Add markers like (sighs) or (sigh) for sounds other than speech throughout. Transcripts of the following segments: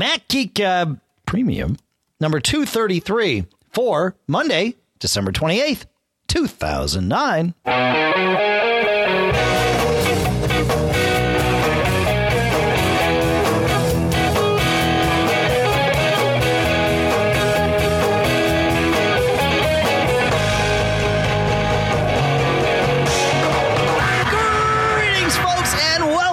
Mac Geek uh, Premium number 233 for Monday, December 28th, 2009.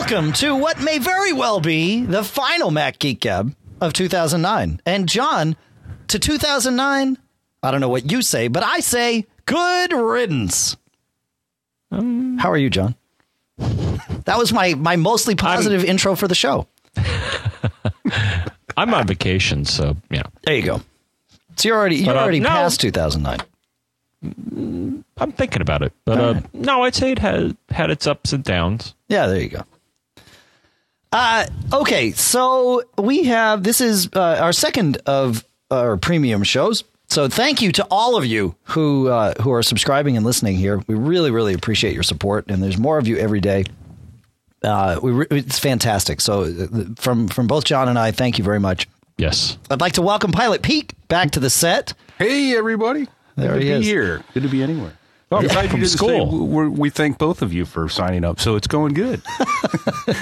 Welcome to what may very well be the final Mac Geek Gab of 2009. And John, to 2009, I don't know what you say, but I say good riddance. How are you, John? That was my my mostly positive intro for the show. (laughs) I'm on vacation, so you know. There you go. So you're already you're But, uh, already no. past 2009. I'm thinking about it, but uh, no, I'd say it had had its ups and downs. Yeah, there you go. Uh, okay, so we have this is uh, our second of our premium shows. So thank you to all of you who uh, who are subscribing and listening here. We really really appreciate your support, and there's more of you every day. Uh, we re- it's fantastic. So uh, from from both John and I, thank you very much. Yes, I'd like to welcome Pilot Pete back to the set. Hey, everybody. There Good he to is. be here. Good to be anywhere. Oh, I'm glad you from didn't say we're, we thank both of you for signing up, so it's going good. (laughs)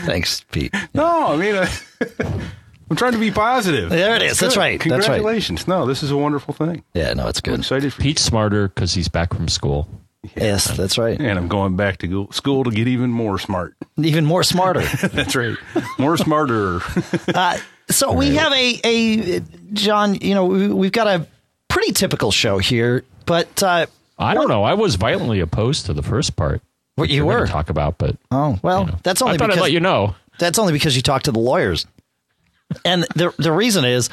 Thanks, Pete. no, I mean, I, (laughs) I'm trying to be positive. There it is. That's good. right. That's right. Congratulations. No, this is a wonderful thing. Yeah, no, it's I'm good. excited for you. Pete's smarter because he's back from school. Yes, that's right. And I'm going back to school to get even more smart. Even more smarter. (laughs) That's right. More smarter. Uh, so we have a a John. You know, we, we've got a pretty typical show here, but uh, I don't know. I was violently opposed to the first part. What you were? talk about, but oh well, you know. that's only I thought because I'd let you know. that's only because you talked to the lawyers, and the the reason is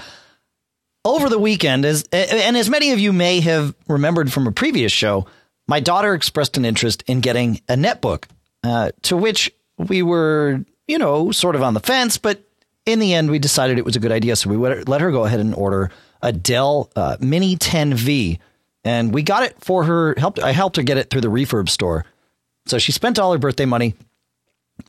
over the weekend as and as many of you may have remembered from a previous show, my daughter expressed an interest in getting a netbook, uh, to which we were you know sort of on the fence, but in the end we decided it was a good idea, so we let let her go ahead and order a Dell uh, Mini 10V, and we got it for her. Helped I helped her get it through the refurb store, so she spent all her birthday money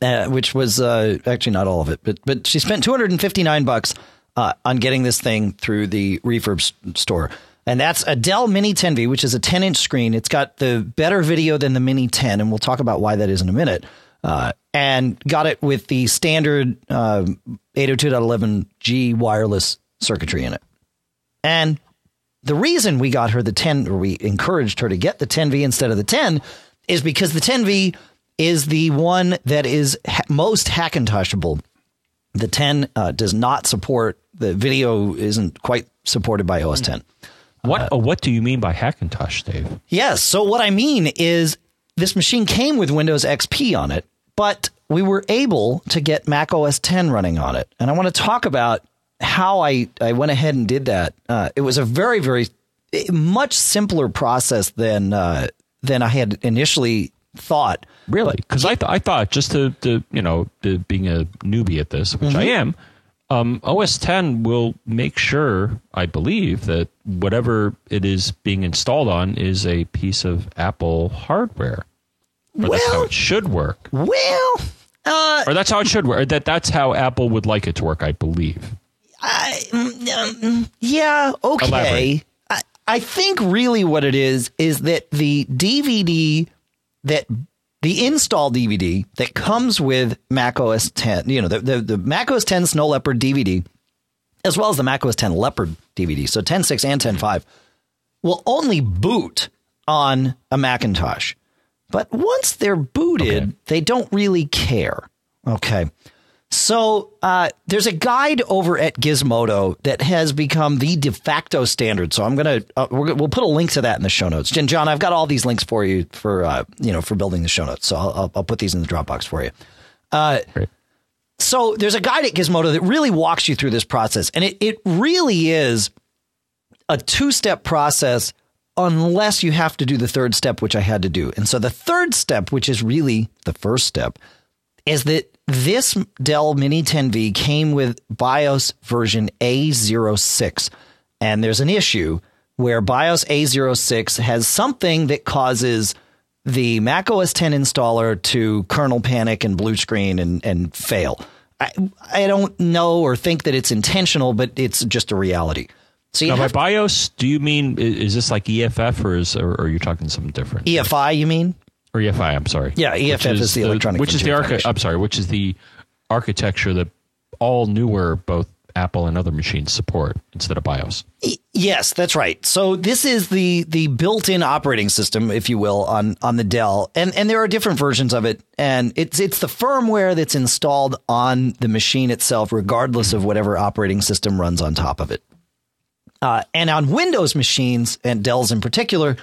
uh, which was uh, actually not all of it, but but she spent 259 bucks uh, on getting this thing through the refurb store. And that's a Dell Mini 10V, which is a 10 inch screen. It's got the better video than the Mini 10, and we'll talk about why that is in a minute. Uh, and got it with the standard uh, 802.11g wireless circuitry in it. And the reason we got her the 10 or we encouraged her to get the 10V instead of the 10 is because the 10V is the one that is ha- most Hackintoshable. The 10 uh, does not support the video isn't quite supported by OS 10. What uh, what do you mean by Hackintosh, Dave? Yes. So what I mean is this machine came with Windows XP on it, but we were able to get Mac OS 10 running on it. And I want to talk about how I, I went ahead and did that. Uh, it was a very, very much simpler process than uh, than I had initially thought. Really? Because I th- I thought just to, to you know to being a newbie at this, which I am, um, OS 10 will make sure I believe that whatever it is being installed on is a piece of Apple hardware. Or that's how Well- it should work. Well, uh, Or that's how it should work. That that's how Apple would like it to work. I believe. I, mm, um, yeah, okay. Elaborate. I, I think really what it is is that the DVD that the install DVD that comes with Mac OS 10, you know, the, the, the Mac OS 10 Snow Leopard DVD, as well as the Mac OS 10 Leopard DVD, so 10.6 and 10.5, will only boot on a Macintosh. But once they're booted, Okay. they don't really care. Okay. So uh, there's a guide over at Gizmodo that has become the de facto standard. So I'm gonna uh, we're, we'll put a link to that in the show notes. And John, I've got all these links for you for uh, you know for building the show notes. So I'll, I'll, I'll put these in the Dropbox for you. Great. So there's a guide at Gizmodo that really walks you through this process, and it it really is a two step process unless you have to do the third step, which I had to do. And so the third step, which is really the first step, is that this Dell Mini 10V came with BIOS version A06. And there's an issue where BIOS A06 has something that causes the Mac OS 10 installer to kernel panic and blue screen and, and fail. I, I don't know or think that it's intentional, but it's just a reality. So Now, by BIOS, do you mean is this like EFF or is or, or are you talking something different? EFI, you mean? Or EFI? I'm sorry. Yeah, EFF is the Electronic which is the archi- I'm sorry, which is the architecture that all newer both Apple and other machines support instead of BIOS. Yes, that's right. So this is the the built-in operating system, if you will, on on the Dell, and and there are different versions of it, and it's it's the firmware that's installed on the machine itself, regardless of whatever operating system runs on top of it. Uh, and on Windows machines and Dell's in particular,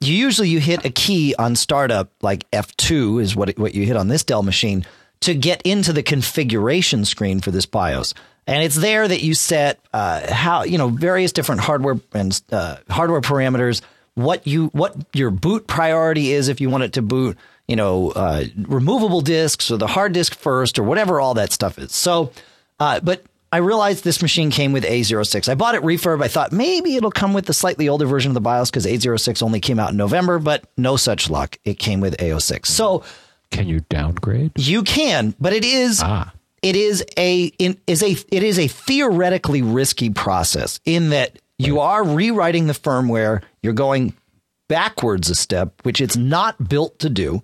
you usually you hit a key on startup, like F2 is what what you hit on this Dell machine to get into the configuration screen for this BIOS. And it's there that you set uh, how you know various different hardware and uh, hardware parameters, what you what your boot priority is if you want it to boot, you know, uh, removable disks or the hard disk first or whatever all that stuff is. So, uh, but I realized this machine came with A06. I bought it refurb. I thought maybe it'll come with the slightly older version of the BIOS because A06 only came out in November, but no such luck. It came with A06. So Can you downgrade? you can, but it is Ah. it is a in, is a it is a theoretically risky process in that you are rewriting the firmware. You're going backwards a step, which it's not built to do,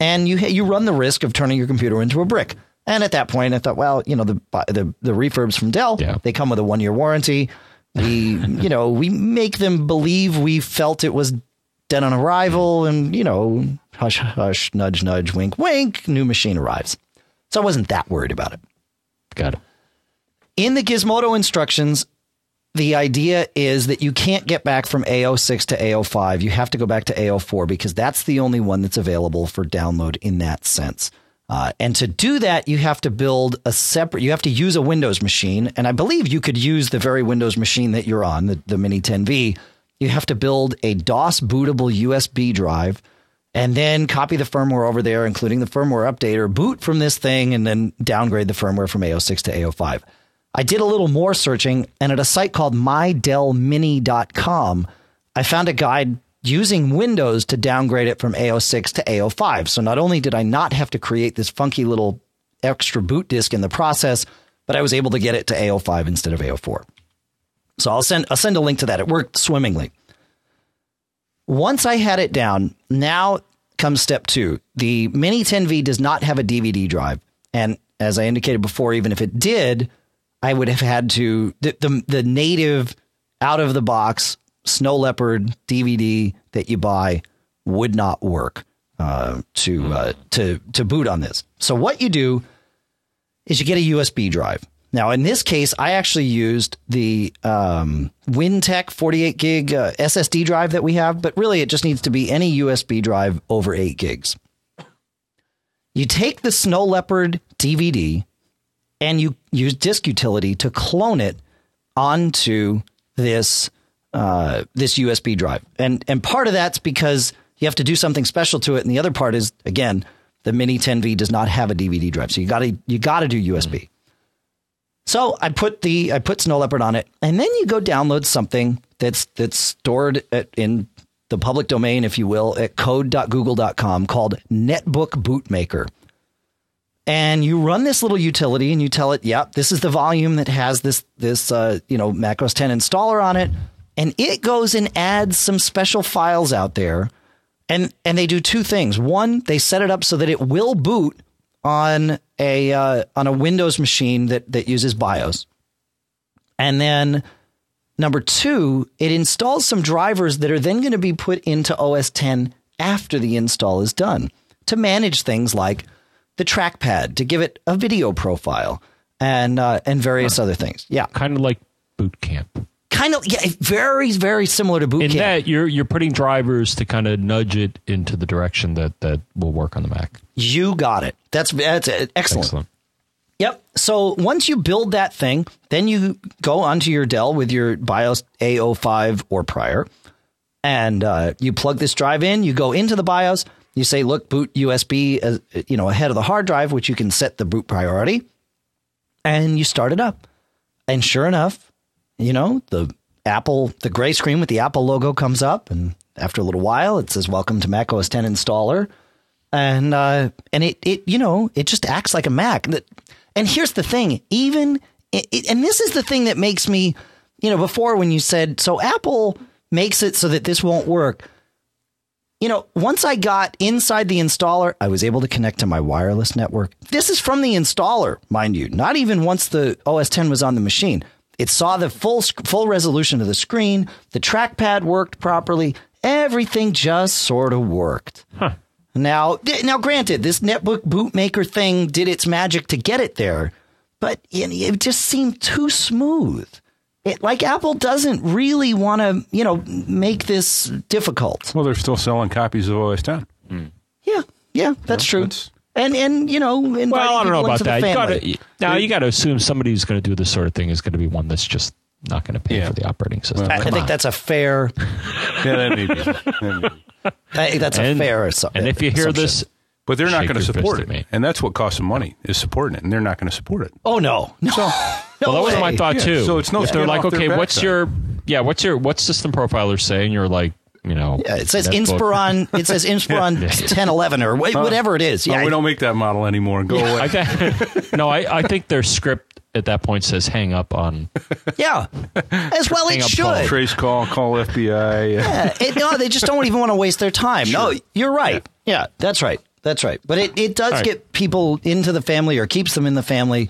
and you you run the risk of turning your computer into a brick. And at that point, I thought, well, you know, the the the refurbs from Dell, Yeah. they come with a one year warranty. We, (laughs) you know, we make them believe we felt it was dead on arrival, and you know, hush hush, nudge nudge, wink wink, new machine arrives. So I wasn't that worried about it. Got it. In the Gizmodo instructions, the idea is that you can't get back from A06 to A05. You have to go back to A04 because that's the only one that's available for download in that sense. Uh, and to do that, you have to build a separate, you have to use a Windows machine. And I believe you could use the very Windows machine that you're on, the, the Mini 10V. You have to build a DOS bootable USB drive and then copy the firmware over there, including the firmware updater, boot from this thing, and then downgrade the firmware from A06 to A05. I did a little more searching, and at a site called mydellmini.com, I found a guide using Windows to downgrade it from A06 to A05. So not only did I not have to create this funky little extra boot disk in the process, but I was able to get it to A05 instead of A04. So I'll send I'll send a link to that. It worked swimmingly. Once I had it down, now comes step two. The Mini 10V does not have a DVD drive. And as I indicated before, even if it did, I would have had to, the, the, the native out of the box Snow Leopard DVD that you buy would not work uh, to, uh, to, to boot on this. So what you do is you get a USB drive. Now, in this case, I actually used the um, Wintec 48 gig uh, SSD drive that we have, but really it just needs to be any USB drive over 8 gigs. You take the Snow Leopard DVD and you use Disk Utility to clone it onto this uh, this USB drive, and and part of that's because you have to do something special to it, and the other part is again the Mini 10V does not have a DVD drive, so you got to you got to do USB. So I put the I put Snow Leopard on it, and then you go download something that's that's stored at, in the public domain, if you will, at code.google.com called Netbook Bootmaker. And you run this little utility, and you tell it, "Yep, this is the volume that has this this uh, you know Mac OS 10 installer on it," and it goes and adds some special files out there, and and they do two things. One, they set it up so that it will boot on a uh, on a Windows machine that that uses BIOS. And then number 2, it installs some drivers that are then going to be put into OS 10 after the install is done to manage things like the trackpad to give it a video profile and uh, and various other things. Yeah. Kind of like boot camp. Kind of yeah, very very similar to boot In camp. that you're you're putting drivers to kind of nudge it into the direction that that will work on the Mac. you got it. That's that's uh, excellent. Excellent. Yep. So once you build that thing, then you go onto your Dell with your BIOS A05 or prior, and uh, you plug this drive in. You go into the BIOS. You say, "Look, boot USB, as, you know, ahead of the hard drive, which you can set the boot priority," and you start it up. And sure enough, you know the Apple, the gray screen with the Apple logo comes up, and after a little while, it says, "Welcome to Mac OS 10 installer." and uh, and it it you know it just acts like a Mac. And here's the thing, even it, and this is the thing that makes me, you know, before when you said so Apple makes it so that this won't work. You know, once I got inside the installer, I was able to connect to my wireless network. This is from the installer, mind you, not even once the OS 10 was on the machine. It saw the full full resolution of the screen, the trackpad worked properly, everything just sort of worked. Huh. Now, now, granted, this netbook bootmaker thing did its magic to get it there, but it just seemed too smooth. It, like Apple doesn't really want to, you know, make this difficult. Well, they're still selling copies of OS 10. Mm. Yeah, yeah, that's Yeah, true. that's- and and you know, Well, I don't know about that. You gotta, now you got to assume somebody who's going to do this sort of thing is going to be one that's just not going to pay Yeah. for the operating system. I, I Come think that's a fair. (laughs) Yeah, that may be. That may be. I think that's a and, fair. assu- and if you hear assumption. this, But they're not going to support it. me. And that's what costs them money, is supporting it. And they're not going to support it. oh no, no, So, (laughs) no well, that was my thought Yeah, too. so it's no They're like, okay, what's your, yeah, what's your, what's system profiler saying? You're like, you know, Yeah, it says. Inspiron. (laughs) It says Inspiron 1011 or wh- whatever it is. no, Yeah, we don't make that model anymore. Go away. I th- no, I, I think their script at that point says hang up on. (laughs) yeah. As well, it should. call. Trace call, call FBI. Yeah, it, no, they just don't even want to waste their time. No, you're right. Yeah. that's right. That's right. But it, it does All right. get people into the family or keeps them in the family.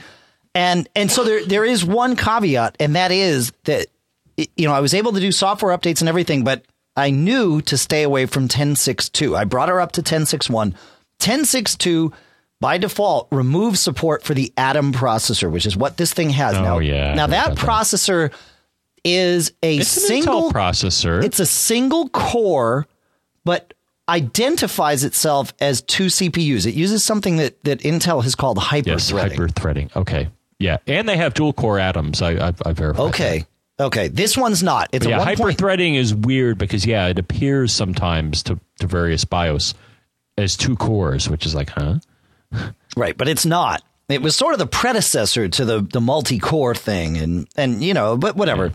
And and so there there is one caveat, and that is that you know I was able to do software updates and everything, but I knew to stay away from 10.6.2. I brought her up to 10.6.1. 10.6.2 by default removes support for the Atom processor, which is what this thing has Oh, now. yeah, Now that processor is a It's single processor. it's a single core, but identifies itself as two CPUs. It uses something that, that Intel has called hyper yes, threading. hyper threading. Okay, yeah, and they have dual core atoms. I I, I verified. that. Okay. This one's not. It's But yeah, a one hyper point- threading is weird because yeah, it appears sometimes to to various BIOS as two cores, which is like, huh? Right, but it's not. It was sort of the predecessor to the the multi core thing, and and you know, but whatever.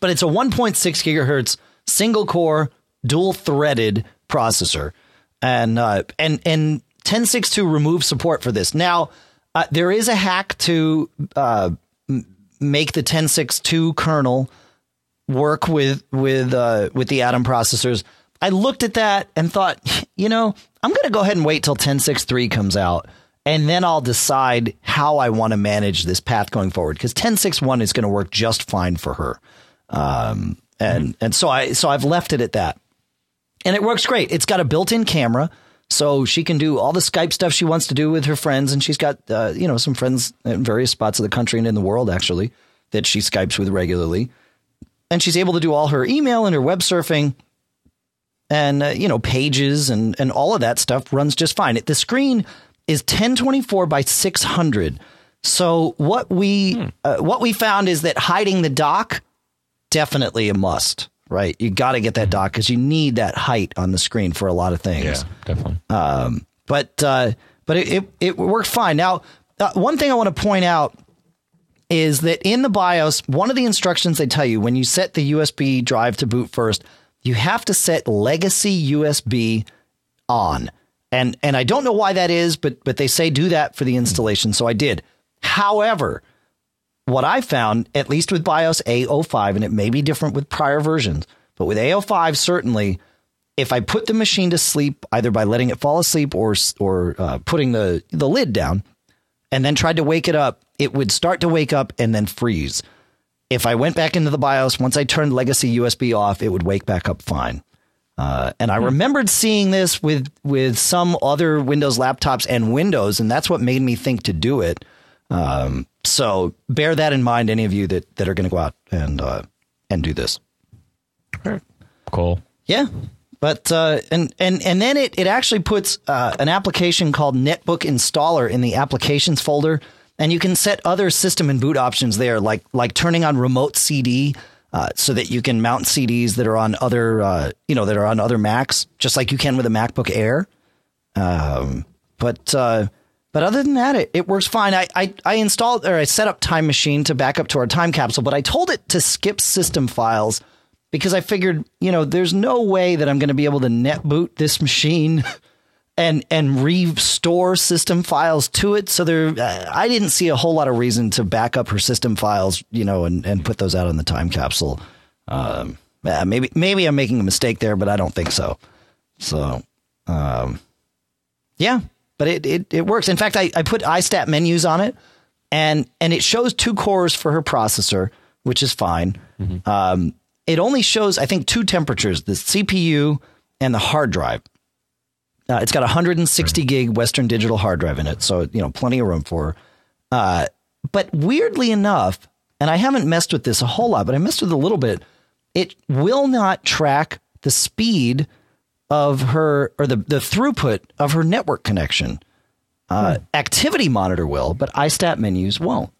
But it's a 1.6 gigahertz single core dual threaded processor, and uh, and and 10.6.2 removes support for this. Now uh, there is a hack to uh, make the 10.6.2 kernel work with with uh, with the Atom processors. I looked at that and thought, (laughs) you know, I'm going to go ahead and wait till 10.6.3 comes out, and then I'll decide how I want to manage this path going forward. Because 10.6.1 is going to work just fine for her, um, and and so I so I've left it at that, and it works great. It's got a built-in camera. So she can do all the Skype stuff she wants to do with her friends, and she's got uh, you know some friends in various spots of the country and in the world actually that she Skypes with regularly and she's able to do all her email and her web surfing and uh, you know pages and and all of that stuff runs just fine. The screen is 1024 by 600. So what we uh, what we found is that hiding the dock definitely a must, right? You got to get that dock cuz you need that height on the screen for a lot of things Yeah, definitely. but uh, but it, it, it worked fine. Now, uh, one thing I want to point out is that in the BIOS, one of the instructions they tell you when you set the USB drive to boot first, you have to set legacy USB on. And and I don't know why that is, but but they say do that for the installation, so I did. However, what I found, at least with BIOS A05, and it may be different with prior versions, but with A05 certainly, if I put the machine to sleep either by letting it fall asleep or or uh, putting the the lid down, and then tried to wake it up, it would start to wake up and then freeze. If I went back into the BIOS, once I turned legacy USB off, it would wake back up fine. Uh, and I remembered seeing this with with some other Windows laptops and Windows, and that's what made me think to do it. Um, so bear that in mind, any of you that, that are going to go out and uh, and do this. Cool. Yeah. But uh, and and and then it it actually puts uh, an application called Netbook Installer in the applications folder, and you can set other system and boot options there, like like turning on remote CD, uh, so that you can mount CDs that are on other uh, you know that are on other Macs, just like you can with a MacBook Air. Um, but uh, but other than that, it, it works fine. I, I I installed or I set up Time Machine to back up to our time capsule, but I told it to skip system files because I figured, you know, there's no way that I'm going to be able to net boot this machine (laughs) and and restore system files to it. So there, uh, I didn't see a whole lot of reason to back up her system files, you know, and, and put those out on the time capsule. Um, maybe maybe I'm making a mistake there, but I don't think so. So, um, yeah, but it, it it works. In fact, I, I put iStat menus on it, and and it shows two cores for her processor, which is fine. Um, it only shows I think two temperatures: the CPU and the hard drive. Uh, it's got a 160 gig Western Digital hard drive in it, so you know plenty of room for. Her. Uh, but weirdly enough, and I haven't messed with this a whole lot, but I messed with it a little bit. It will not track the speed of her or the the throughput of her network connection. Uh, Activity monitor will, but iStat menus won't.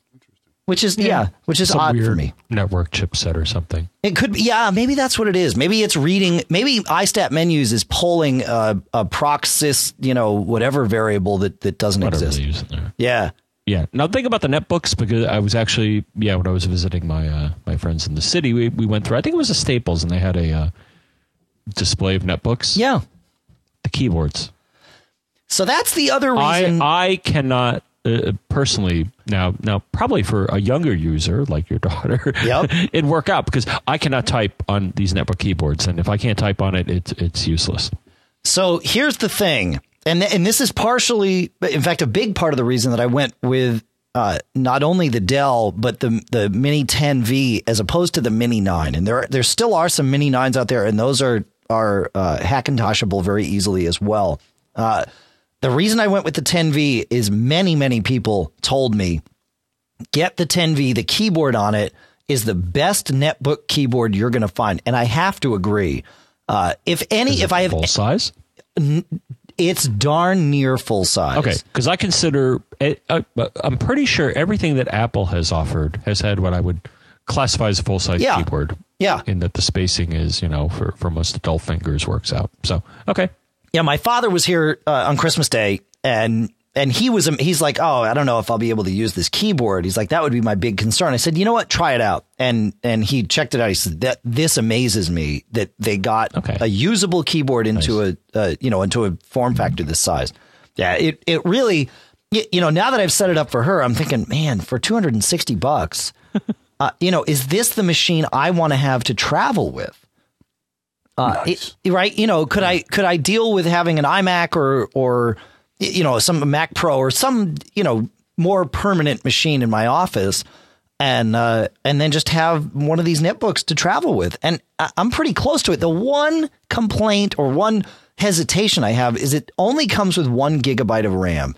Which is yeah, which is Some odd for me. network chipset or something. It could be, yeah, maybe that's what it is. Maybe it's reading, maybe iStat menus is pulling a, a proxys, you know, whatever variable that, that doesn't Whatever exist. they use in there. Yeah. Yeah. Now think about the netbooks because I was actually yeah when I was visiting my uh, my friends in the city we we went through I think it was a Staples and they had a uh, display of netbooks. Yeah. The keyboards. So that's the other reason. I I cannot uh, personally now now probably for a younger user like your (laughs) daughter Yep. (laughs) it'd work out because I cannot type on these netbook keyboards and if I can't type on it it's it's useless. So here's the thing, and and this is partially, in fact, a big part of the reason that I went with uh, not only the Dell but the the Mini 10V as opposed to the Mini 9. And there there still are some Mini 9s out there, and those are are uh, Hackintoshable very easily as well. Uh, the reason I went with the 10V is many many people told me get the 10V. The keyboard on it is the best netbook keyboard you're going to find, and I have to agree. Uh, if any, if I have full size. it's darn near full size. Okay, because I consider it, uh, I'm pretty sure everything that Apple has offered has had what I would classify as a full size Yeah. keyboard. Yeah. in that the spacing is you know for for most adult fingers works out. So okay, Yeah, my father was here uh, on Christmas Day, and and he was he's like, oh, I don't know if I'll be able to use this keyboard. He's like, that would be my big concern. I said, you know what, try it out, and and he checked it out. He said that this amazes me that they got Okay. a usable keyboard into a uh, you know into a form factor this size. Yeah, it it really. You know, now that I've set it up for her, I'm thinking, man, for 260 bucks, uh, you know, is this the machine I want to have to travel with? Uh, Nice. it- right? You know, could I could I deal with having an iMac or or you know some Mac Pro or some you know more permanent machine in my office, and uh, and then just have one of these netbooks to travel with? And I- I'm pretty close to it. The one complaint or one hesitation I have is it only comes with one gigabyte of RAM.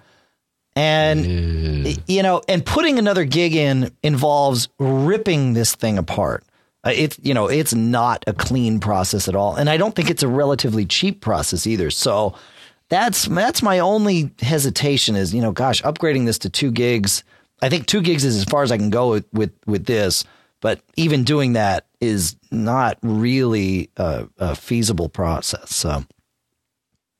And you know, and putting another gig in involves ripping this thing apart. Uh, It's you know, it's not a clean process at all, and I don't think it's a relatively cheap process either. So that's that's my only hesitation is you know, gosh, upgrading this to two gigs. I think two gigs is as far as I can go with with, with this, but even doing that is not really a, a feasible process. So.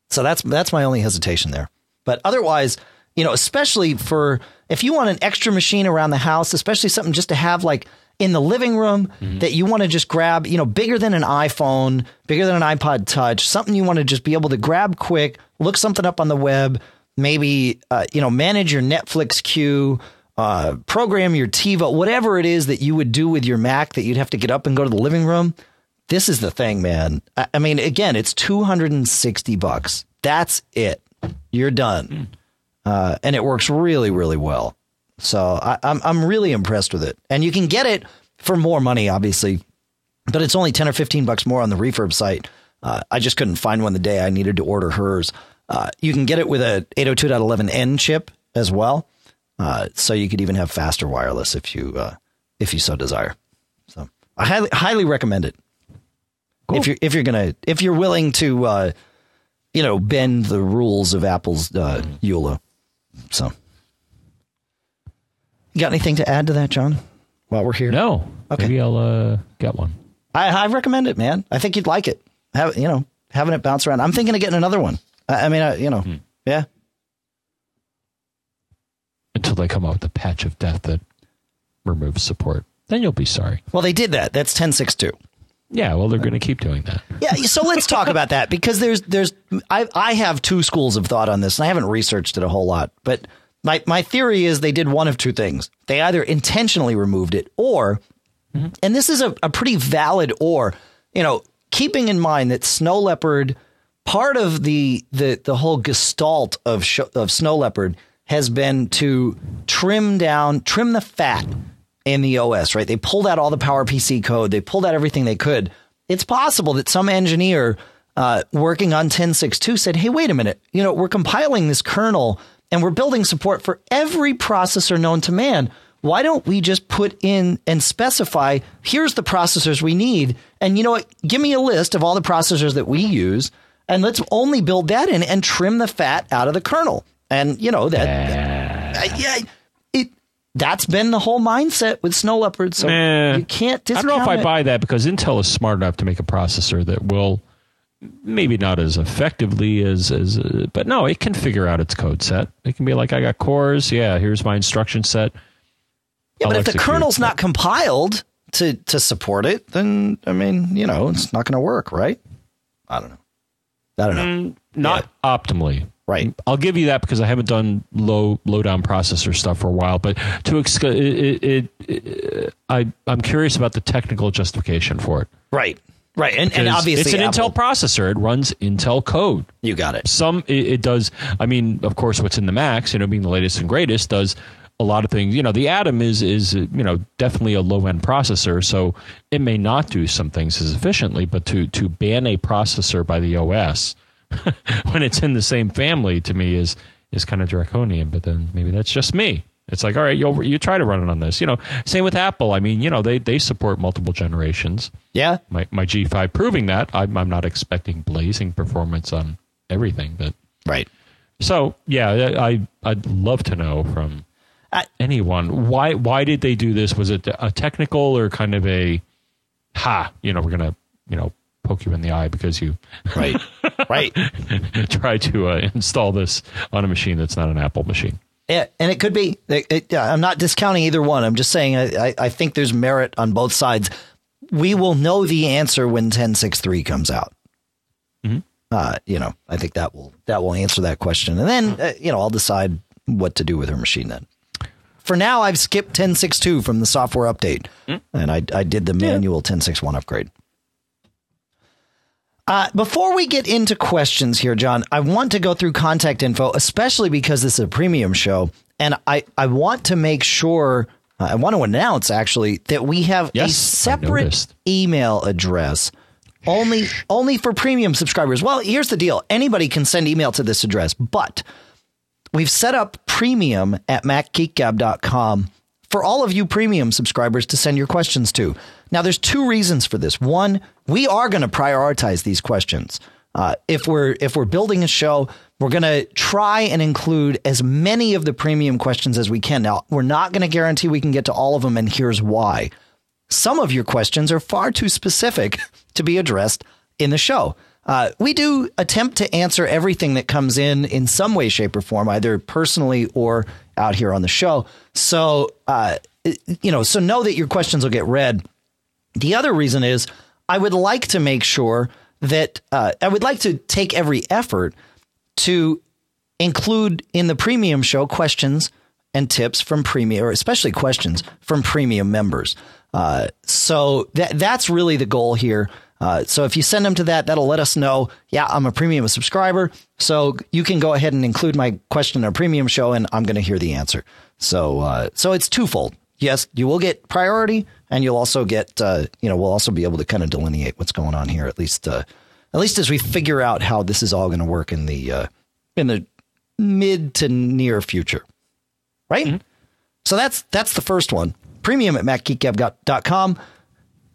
So that's that's my only hesitation there. But otherwise, you know, especially for if you want an extra machine around the house, especially something just to have like in the living room that you want to just grab, you know, bigger than an iPhone, bigger than an iPod Touch, something you want to just be able to grab quick, look something up on the web, maybe uh, you know, manage your Netflix queue, uh, program your TiVo, whatever it is that you would do with your Mac that you'd have to get up and go to the living room this is the thing, man. I, I mean, again, it's 260 bucks. That's it. You're done. Uh, and it works really, really well. So I, I'm, I'm really impressed with it. And you can get it for more money, obviously, but it's only 10 or 15 bucks more on the refurb site. Uh, I just couldn't find one the day I needed to order hers. Uh, you can get it with a 802.11n chip as well. Uh, so you could even have faster wireless if you, uh, if you so desire. So I highly, highly recommend it. If you're if you're gonna if you're willing to uh, you know bend the rules of Apple's uh, EULA, so you got anything to add to that, John? While we're here, no, Okay. maybe I'll uh, get one. I, I recommend it, man. I think you'd like it. Have you know having it bounce around. I'm thinking of getting another one. I, I mean, I, you know, yeah. until they come out with a patch of death that removes support. Then you'll be sorry. Well, they did that. That's 10.6.2. Yeah, well, they're going to keep doing that. Yeah, so let's talk about that because there's there's I I have two schools of thought on this, and I haven't researched it a whole lot, but my my theory is they did one of two things. They either intentionally removed it, or, and this is a, a pretty valid or, you know, keeping in mind that snow leopard, part of the the the whole gestalt of sh- of snow leopard has been to trim down, trim the fat in the OS, right? They pulled out all the PowerPC code. They pulled out everything they could. It's possible that some engineer uh, working on 10.6.2 said, hey, wait a minute. You know, we're compiling this kernel and we're building support for every processor known to man. Why don't we just put in and specify, here's the processors we need. And you know what? Give me a list of all the processors that we use. And let's only build that in and trim the fat out of the kernel. And, you know, that, uh, yeah, that's been the whole mindset with Snow Leopard. So Eh, you can't I don't know if I buy that because Intel is smart enough to make a processor that will maybe not as effectively as as uh, but no, it can figure out its code set. It can be like I got cores, yeah, here's my instruction set. Yeah, I'll but if the kernel's not compiled to to support it, then I mean, you know, it's not going to work, right? I don't know. I don't know. Not optimally. Right. I'll give you that because I haven't done low low down processor stuff for a while. But to ex- it, it, it, it, I I'm curious about the technical justification for it. Right. Right. And, and obviously, it's an Apple- Intel processor. It runs Intel code. You got it. Some it, it does. I mean, of course, what's in the Macs, you know, being the latest and greatest, does a lot of things. You know, the Atom is is you know definitely a low end processor, so it may not do some things as efficiently. But to to ban a processor by the OS (laughs) when it's in the same family to me is is kind of draconian. But then maybe that's just me. It's like, all right, you you try to run it on this. You know, same with Apple. I mean, you know, they they support multiple generations Yeah. my, my G5 proving that. I'm, I'm not expecting blazing performance on everything, but Right. so yeah, I I'd love to know from I- anyone why why did they do this? Was it a technical or kind of a ha? You know, we're gonna you know poke you in the eye because you (laughs) Right. right. (laughs) try to uh, install this on a machine that's not an Apple machine. Yeah, and it could be. It, it, I'm not discounting either one. I'm just saying I, I, I think there's merit on both sides. We will know the answer when 1063 comes out. Uh, you know, I think that will that will answer that question, and then uh, you know I'll decide what to do with her machine then. For now, I've skipped 1062 from the software update, and I I did the manual 1061 upgrade. Uh, before we get into questions here, John, I want to go through contact info, especially because this is a premium show. And I, I want to make sure, I want to announce actually that we have a Yes, I separate email address only only for premium subscribers. Well, here's the deal anybody can send email to this address, but we've set up premium at macgeekgab.com for all of you premium subscribers to send your questions to. Now, there's two reasons for this. One, we are going to prioritize these questions. Uh, if we're if we're building a show, we're going to try and include as many of the premium questions as we can. Now, we're not going to guarantee we can get to all of them, and here's why. Some of your questions are far too specific to be addressed in the show. Uh, we do attempt to answer everything that comes in in some way, shape, or form, either personally or out here on the show. So, uh, you know, so know that your questions will get read. The other reason is I would like to make sure that uh, I would like to take every effort to include in the premium show questions and tips from premium, or especially questions from premium members. Uh, so that that's really the goal here. Uh, so if you send them to that, that'll let us know. Yeah, I'm a premium subscriber, so you can go ahead and include my question in a premium show, and I'm going to hear the answer. So uh, so it's twofold. Yes, you will get priority, and you'll also get uh, you know we'll also be able to kind of delineate what's going on here at least uh, at least as we figure out how this is all going to work in the uh, in the mid to near future, right? So that's that's the first one. Premium at macgeekgab.com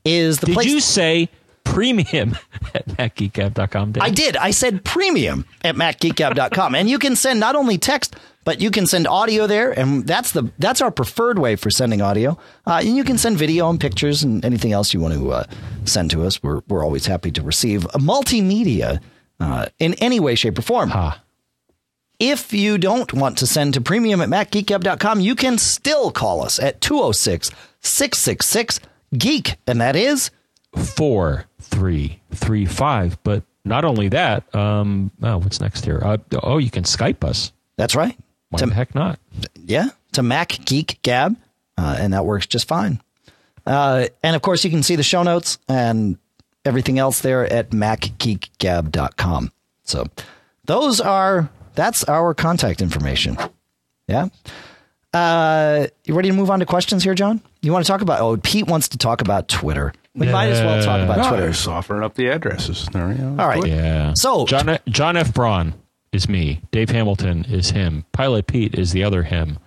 is the Did place. Did you say premium (laughs) at macgeekgab.com? Dave? I did. I said premium at macgeekgab.com. and you can send not only text, but you can send audio there. And that's the that's our preferred way for sending audio. Uh, and you can send video and pictures and anything else you want to uh, send to us. We're, we're always happy to receive multimedia uh, in any way, shape, or form. Ah. If you don't want to send to premium at macgeekgab.com, you can still call us at 206 666 Geek. And that is four three three five. But not only that, um, oh, what's next here? Uh, oh, you can Skype us. That's right. Why To- the heck not? yeah, it's a Mac Geek Gab, uh, and that works just fine. Uh, and of course, you can see the show notes and everything else there at macgeekgab.com. So those are that's our contact information. Yeah. Uh, you ready to move on to questions here, John? You want to talk about? Oh, Pete wants to talk about Twitter. We might as well talk about No, Twitter. Just offering up the addresses. There, you know, All right. Yeah. So- John John F. Braun is me. Dave Hamilton is him. Pilot Pete is the other him.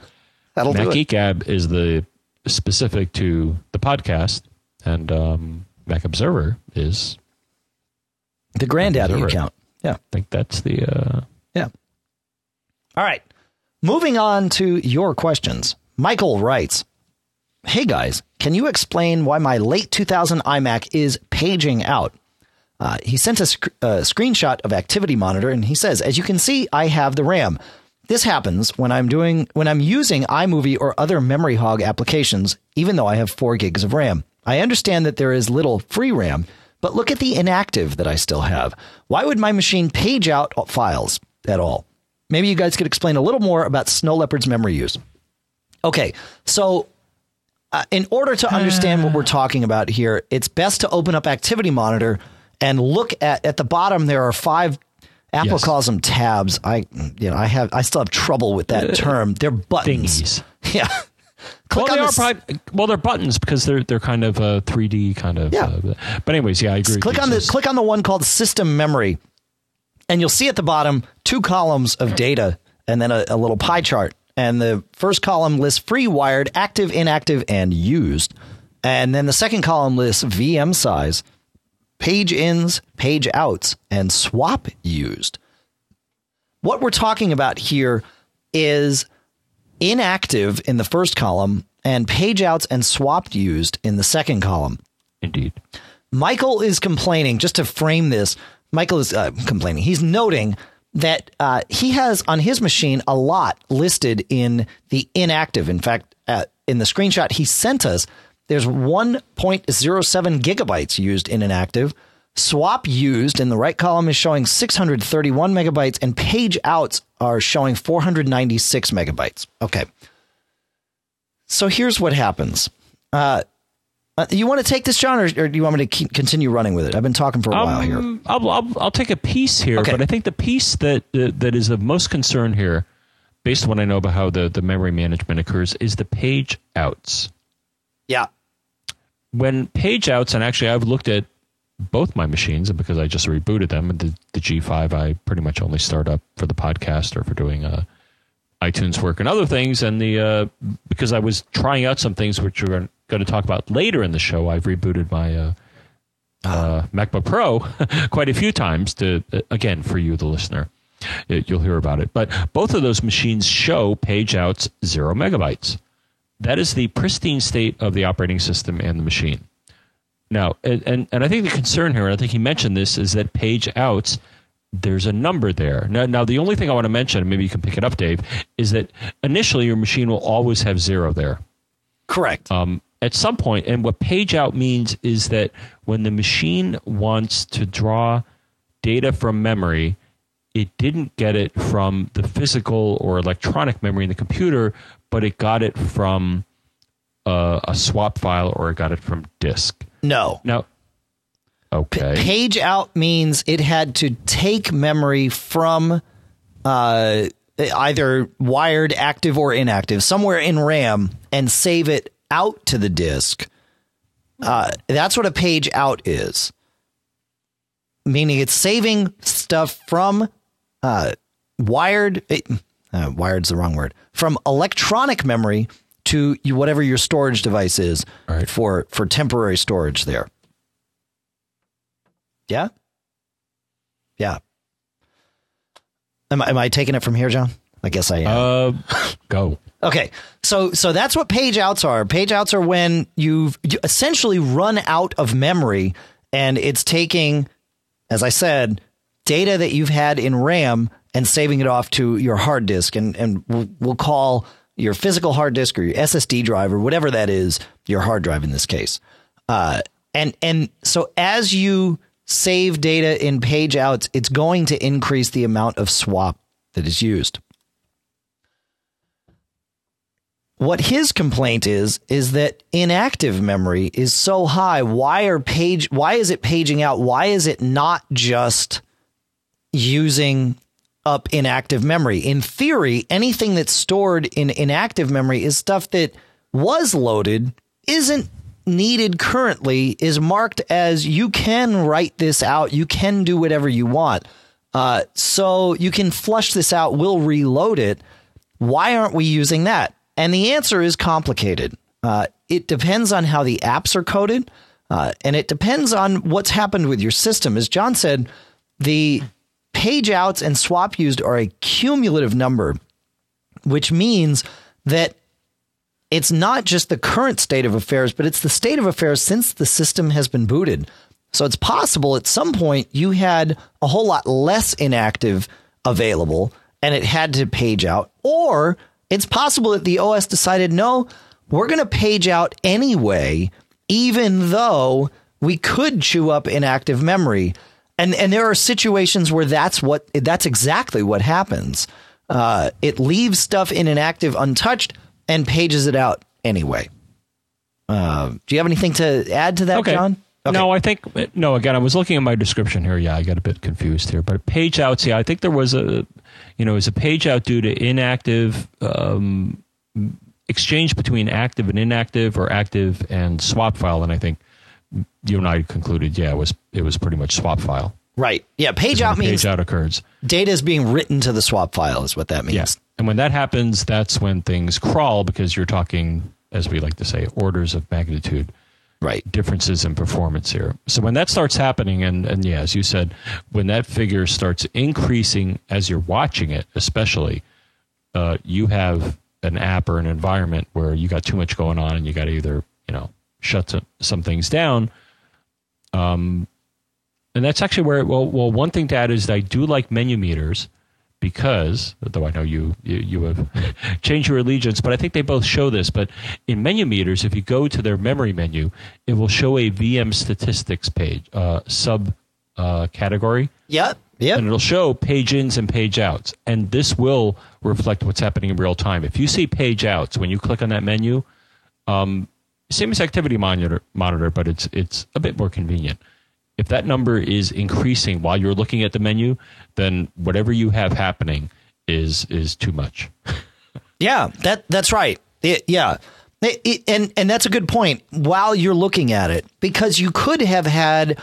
That'll Mac do it. Geek Gab is the specific to the podcast, and um, Mac Observer is. The granddaddy Observer. account. Yeah. I think that's the. Uh, Yeah. All right. Moving on to your questions. Michael writes Hey guys, can you explain why my late 2000 iMac is paging out? Uh, he sent sc- a screenshot of Activity Monitor and he says, As you can see, I have the RAM. This happens when I'm doing when I'm using iMovie or other memory hog applications, even though I have four gigs of RAM. I understand that there is little free RAM, but look at the inactive that I still have. Why would my machine page out files at all? Maybe you guys could explain a little more about Snow Leopard's memory use. Okay, so uh, in order to understand what we're talking about here, it's best to open up Activity Monitor and look at at the bottom. There are five. Apple Yes. calls them tabs. I, you know, I have, I still have trouble with that (laughs) term. They're buttons. thingies. (laughs) Yeah. Click well, they are probably, well, they're buttons because they're they're kind of uh, 3D kind of. Yeah. Uh, but anyways, yeah, I agree. click on the So- click on the one called System Memory, and you'll see at the bottom two columns of data and then a, a little pie chart. And the first column lists free wired, active, inactive, and used. And then the second column lists VM size, page ins, page outs, and swap used. What we're talking about here is inactive in the first column and page outs and swapped used in the second column. Indeed. Michael is complaining, just to frame this, Michael is uh, complaining. He's noting that uh, he has on his machine a lot listed in the inactive. In fact, uh, in the screenshot he sent us, there's 1.07 gigabytes used in an active. Swap used in the right column is showing 631 megabytes, and page outs are showing 496 megabytes. Okay. So here's what happens. Uh, uh, you want to take this, John, or, or do you want me to keep, continue running with it? I've been talking for a while here. Um, I'll, I'll I'll take a piece here, Okay. but I think the piece that uh, that is of most concern here, based on what I know about how the the memory management occurs, is the page outs. Yeah. When page outs, and actually I've looked at both my machines, because I just rebooted them, the the G5 I pretty much only start up for the podcast or for doing uh, iTunes work and other things, and the uh, because I was trying out some things which we're going to talk about later in the show, I've rebooted my. Uh, uh, MacBook Pro (laughs) quite a few times to uh, again for you the listener you'll hear about it but both of those machines show page outs 0 megabytes that is the pristine state of the operating system and the machine. Now and and, and I think the concern here and I think he mentioned this is that page outs there's a number there. Now, now the only thing I want to mention and maybe you can pick it up Dave is that initially your machine will always have 0 there. Correct. um, at some point, and what page out means is that when the machine wants to draw data from memory, it didn't get it from the physical or electronic memory in the computer, but it got it from uh, a swap file or it got it from disk. no. No. okay, Page out means it had to take memory from uh, either wired, active, or inactive, somewhere in RAM, and save it out to the disk. Uh, that's what a page out is. Meaning it's saving stuff from uh, wired, it, uh, wired's the wrong word, from electronic memory to you, whatever your storage device is right. for, for temporary storage there. Yeah? Yeah. Am I, am I taking it from here, John? I guess I am. uh, go. (laughs) Okay, so so that's what page outs are. Page outs are when you've you essentially run out of memory, and it's taking, as I said, data that you've had in RAM and saving it off to your hard disk, and and we'll, call your physical hard disk or your SSD drive or whatever that is, your hard drive in this case. Uh, and and so as you save data in page outs, it's going to increase the amount of swap that is used. What his complaint is is that inactive memory is so high. Why are page why is it paging out? Why is it not just using up inactive memory? In theory, anything that's stored in inactive memory is stuff that was loaded, isn't needed currently, is marked as you can write this out, you can do whatever you want. Uh, so you can flush this out, we'll reload it. Why aren't we using that? And the answer is complicated. Uh, it depends on how the apps are coded, uh, and it depends on what's happened with your system. As John said, the page outs and swap used are a cumulative number, which means that it's not just the current state of affairs, but it's the state of affairs since the system has been booted. So it's possible at some point you had a whole lot less inactive available and it had to page out, or it's possible that the OS decided, no, we're going to page out anyway, even though we could chew up inactive memory. And, and there are situations where that's what that's exactly what happens. Uh, it leaves stuff in inactive untouched and pages it out anyway. Uh, do you have anything to add to that, Okay. John? Okay. No, I think no. Again, I was looking at my description here. Yeah, I got a bit confused here. But page outs. Yeah, I think there was a, you know, is a page out due to inactive um, exchange between active and inactive, or active and swap file. And I think you and I concluded, yeah, it was it was pretty much swap file. Right. Yeah. Page out means page out occurs. data is being written to the swap file, is what that means. Yes. And when that happens, that's when things crawl because you're talking, as we like to say, orders of magnitude Right. differences in performance here. So when that starts happening, and, and yeah, as you said, when that figure starts increasing as you're watching it, especially, uh, you have an app or an environment where you got too much going on and you got to either, you know, shut some, some things down. Um, and that's actually where, well, well, one thing to add is that I do like MenuMeters because, though I know you, you, you have (laughs) changed your allegiance, but I think they both show this. But in MenuMeters, if you go to their memory menu, it will show a VM statistics page, uh, sub uh, category, Yep. Yep. and it'll show page ins and page outs. And this will reflect what's happening in real time. If you see page outs when you click on that menu, um, same as activity monitor, monitor, but it's it's a bit more convenient. If that number is increasing while you're looking at the menu, then whatever you have happening is is too much. (laughs) Yeah, that that's right. It- yeah. It- it- and and that's a good point while you're looking at it because you could have had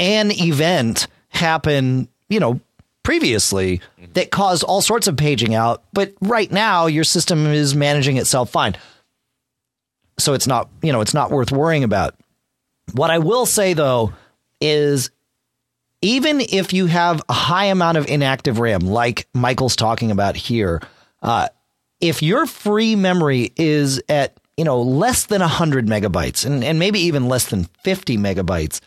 an event happen, you know, previously that caused all sorts of paging out, but right now your system is managing itself fine. So it's not, you know, it's not worth worrying about. What I will say though is even if you have a high amount of inactive RAM, like Michael's talking about here, uh, if your free memory is at you know less than 100 megabytes and, and maybe even less than 50 megabytes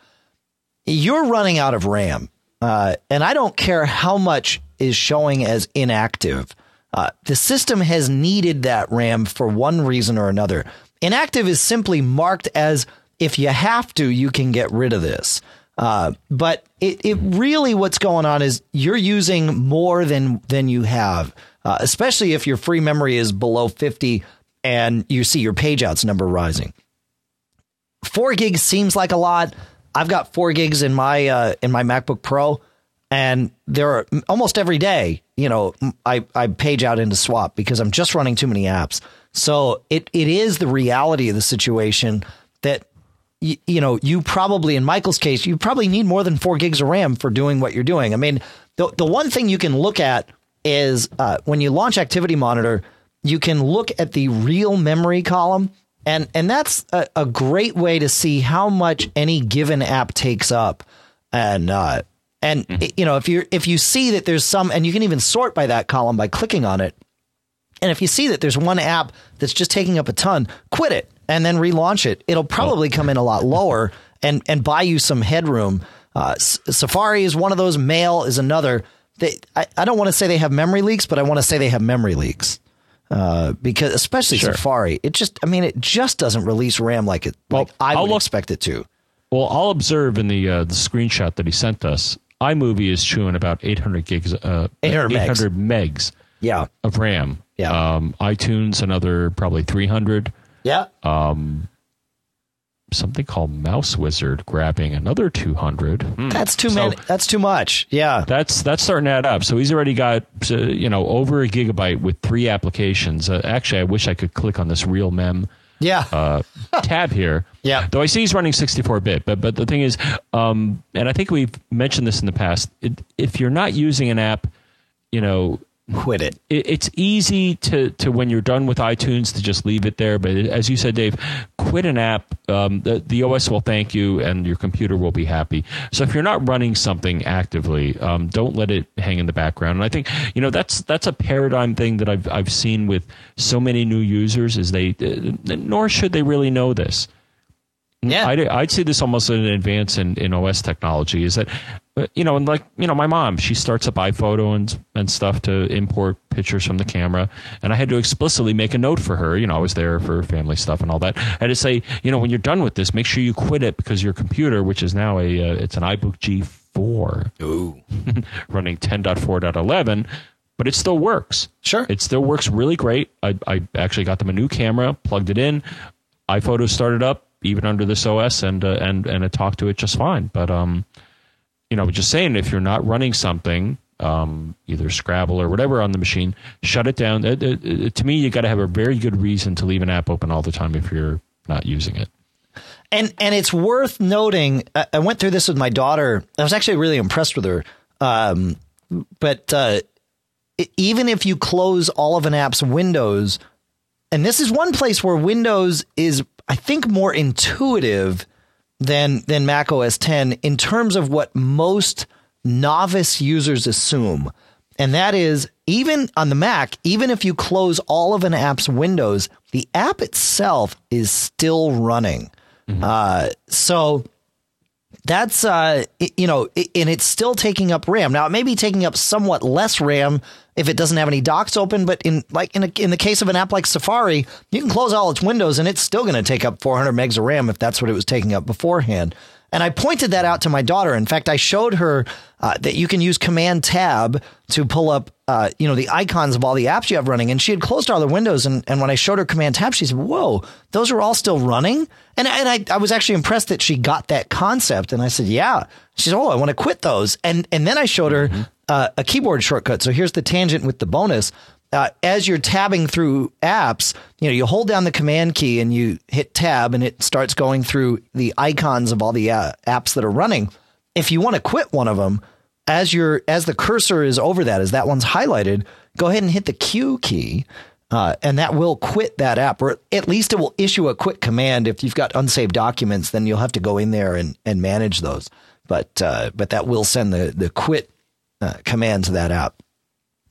you're running out of ram. Uh, and i don't care how much is showing as inactive uh, the system has needed that ram for one reason or another. Inactive is simply marked as if you have to you can get rid of this uh, but it, it really what's going on is you're using more than than you have, uh, especially if your free memory is below 50 and you see your page outs number rising. Four gigs seems like a lot. I've got four gigs in my uh, in my MacBook Pro, and there are almost every day. You know, I I page out into swap because I'm just running too many apps. So it it is the reality of the situation that you, you know, you probably, in Michael's case, you probably need more than four gigs of RAM for doing what you're doing. I mean, the, the one thing you can look at is uh, when you launch Activity Monitor, you can look at the real memory column. And, and that's a, a great way to see how much any given app takes up. And, uh, and you know, if you if you see that there's some, and you can even sort by that column by clicking on it, and if you see that there's one app that's just taking up a ton, quit it and then relaunch it. It'll probably come in a lot lower and and buy you some headroom. Uh, S- Safari is one of those. Mail is another. They, I, I don't want to say they have memory leaks, but I want to say they have memory leaks. Uh, because especially Sure. Safari, it just I mean it just doesn't release RAM like it Well, like I I'll would look- expect it to. Well, I'll observe in the uh, the screenshot that he sent us. iMovie is chewing about 800 gigs, uh, 800 megs. megs Yeah. of RAM. Yeah. Um, iTunes another probably 300. Yeah. Something called Mouse Wizard grabbing another 200. Hmm. That's too So- many. That's too much. Yeah. That's that's starting to add up. So he's already got uh, you know over a gigabyte with three applications. Uh, actually, I wish I could click on this real mem Yeah. uh, (laughs) tab here. Yeah. Though I see he's running 64 bit, but but the thing is, um, and I think we've mentioned this in the past. It, if you're not using an app, you know, Quit it. it, it's easy to to when you're done with iTunes to just leave it there. But as you said, Dave, quit an app. Um, the, the OS will thank you, and your computer will be happy. So if you're not running something actively, um, don't let it hang in the background. And I think you know that's that's a paradigm thing that I've I've seen with so many new users. Is they uh, nor should they really know this. Yeah. I'd, I'd say this almost an advance in, in OS technology is that, you know, and like, you know, my mom, she starts up iPhoto and, and stuff to import pictures from the camera. And I had to explicitly make a note for her. You know, I was there for family stuff and all that. I had to say, you know, when you're done with this, make sure you quit it because your computer, which is now a, uh, it's an iBook G4 Ooh. (laughs) running 10.4.11, but it still works. Sure. It still works really great. I, I actually got them a new camera, plugged it in, iPhoto started up even under this OS, and uh, and and it talked to it just fine. But um, you know, just saying, if you're not running something, um, either Scrabble or whatever on the machine, shut it down. Uh, uh, uh, to me, you got to have a very good reason to leave an app open all the time if you're not using it. And and it's worth noting. I, went through this with my daughter. I was actually really impressed with her. Um, but uh, even if you close all of an app's windows, and this is one place where Windows is, I think, more intuitive than than Mac OS 10 in terms of what most novice users assume. And that is even on the Mac, even if you close all of an app's windows, the app itself is still running. Uh, so that's uh it- you know it, and it's still taking up ram now it may be taking up somewhat less ram if it doesn't have any docs open but in like in, a, in the case of an app like safari you can close all its windows and it's still going to take up 400 megs of ram if that's what it was taking up beforehand. And i pointed that out to my daughter. In fact i showed her uh, that you can use command tab to pull up uh, you know the icons of all the apps you have running. And she had closed all the windows and, and when i showed her command tab she said whoa those are all still running? And, and I, I was actually impressed that she got that concept. And i said yeah. She said oh i want to quit those. And and then i showed her uh, a keyboard shortcut so here's the tangent with the bonus uh, as you're tabbing through apps, you know, you hold down the command key and you hit tab and it starts going through the icons of all the uh, apps that are running. If you want to quit one of them, as your as the cursor is over that, as that one's highlighted, go ahead and hit the Q key, uh, and that will quit that app, or at least it will issue a quit command. If you've got unsaved documents, then you'll have to go in there and, and manage those. But uh, but that will send the the quit uh, command to that app.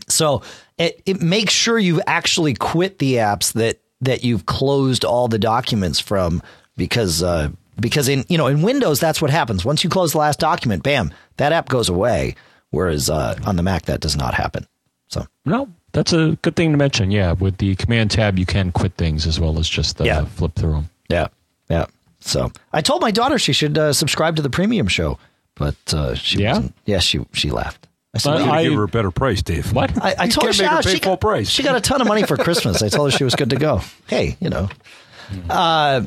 So it, it makes sure you actually quit the apps that that you've closed all the documents from because uh, because in you know in Windows that's what happens. Once you close the last document, bam, that app goes away. Whereas uh, on the Mac that does not happen. So No, that's a good thing to mention. Yeah, with the command tab, you can quit things as well as just uh, Yeah. flip through them. yeah, yeah. So I told my daughter she should uh, subscribe to the premium show, but uh, she Yeah? wasn't. Yeah, she she laughed. I said, But You "No, gotta I- give her a better price, Dave. What? I, I told her she, her she full got, price. She got a ton of money for Christmas. I told her she was good to go. Hey, you know. Uh,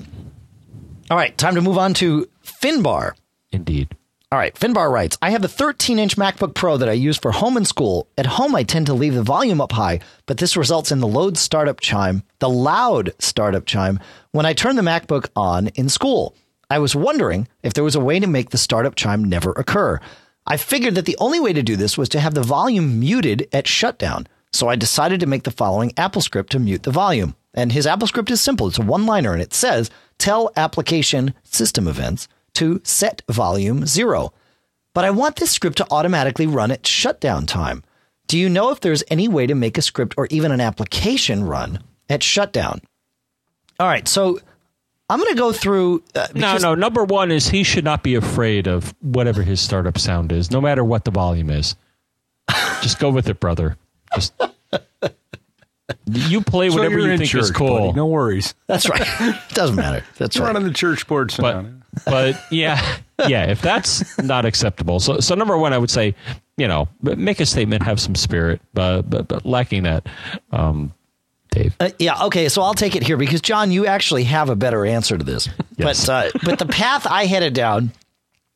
all right, time to move on to Finbar. Indeed. All right, Finbar writes I have a 13 inch MacBook Pro that I use for home and school. At home, I tend to leave the volume up high, but this results in the load startup chime, the loud startup chime, when I turn the MacBook on in school. I was wondering if there was a way to make the startup chime never occur. I figured that the only way to do this was to have the volume muted at shutdown. So I decided to make the following AppleScript to mute the volume. And his AppleScript is simple. It's a one liner and it says, tell application system events to set volume zero. But I want this script to automatically run at shutdown time. Do you know if there's any way to make a script or even an application run at shutdown? All right, so I'm going to go through. Uh, No, no. Number one is he should not be afraid of whatever his startup sound is, no matter what the volume is. Just go with it, brother. Just you play So whatever you're you in think church, is cool. buddy. No worries. That's right. It (laughs) Doesn't matter. That's You're right. running the church board But sound. but yeah, yeah. If that's not acceptable, so so number one, I would say, you know, make a statement, have some spirit, but but, but lacking that, um, Dave. Uh, yeah, okay, so I'll take it here because John, you actually have a better answer to this. (laughs) Yes. But uh, but the path I headed down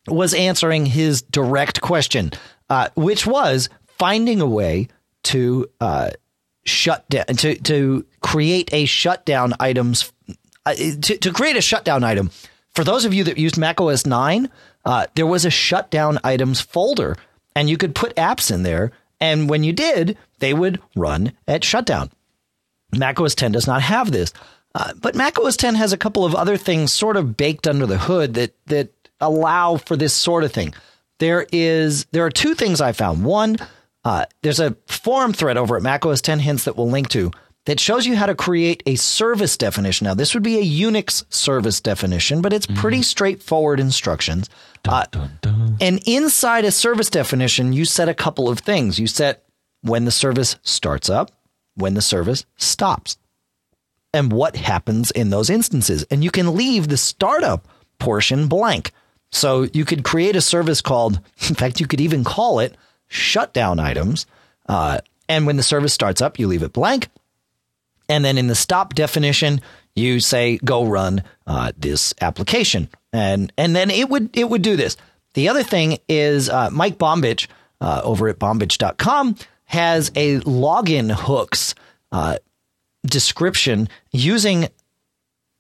was answering his direct question, uh, which was finding a way to uh, shut down to to create a shutdown items uh, to to create a shutdown item. For those of you that used Mac OS nine, uh, there was a shutdown items folder, and you could put apps in there, and when you did, they would run at shutdown. Mac OS 10 does not have this. Uh, but Mac OS 10 has a couple of other things sort of baked under the hood that that allow for this sort of thing. There is there are two things I found. One, uh, there's a forum thread over at Mac OS 10 hints that we'll link to that shows you how to create a service definition. Now, this would be a Unix service definition, but it's pretty straightforward instructions. Uh, and inside a service definition, you set a couple of things. You set when the service starts up, when the service stops, and what happens in those instances. And you can leave the startup portion blank. So you could create a service called, (laughs) in fact, you could even call it shutdown items. Uh, and when the service starts up, you leave it blank. And then in the stop definition, you say go run uh, this application, and and then it would it would do this. The other thing is uh, Mike Bombich uh, over at bombich.com has a login hooks uh, description using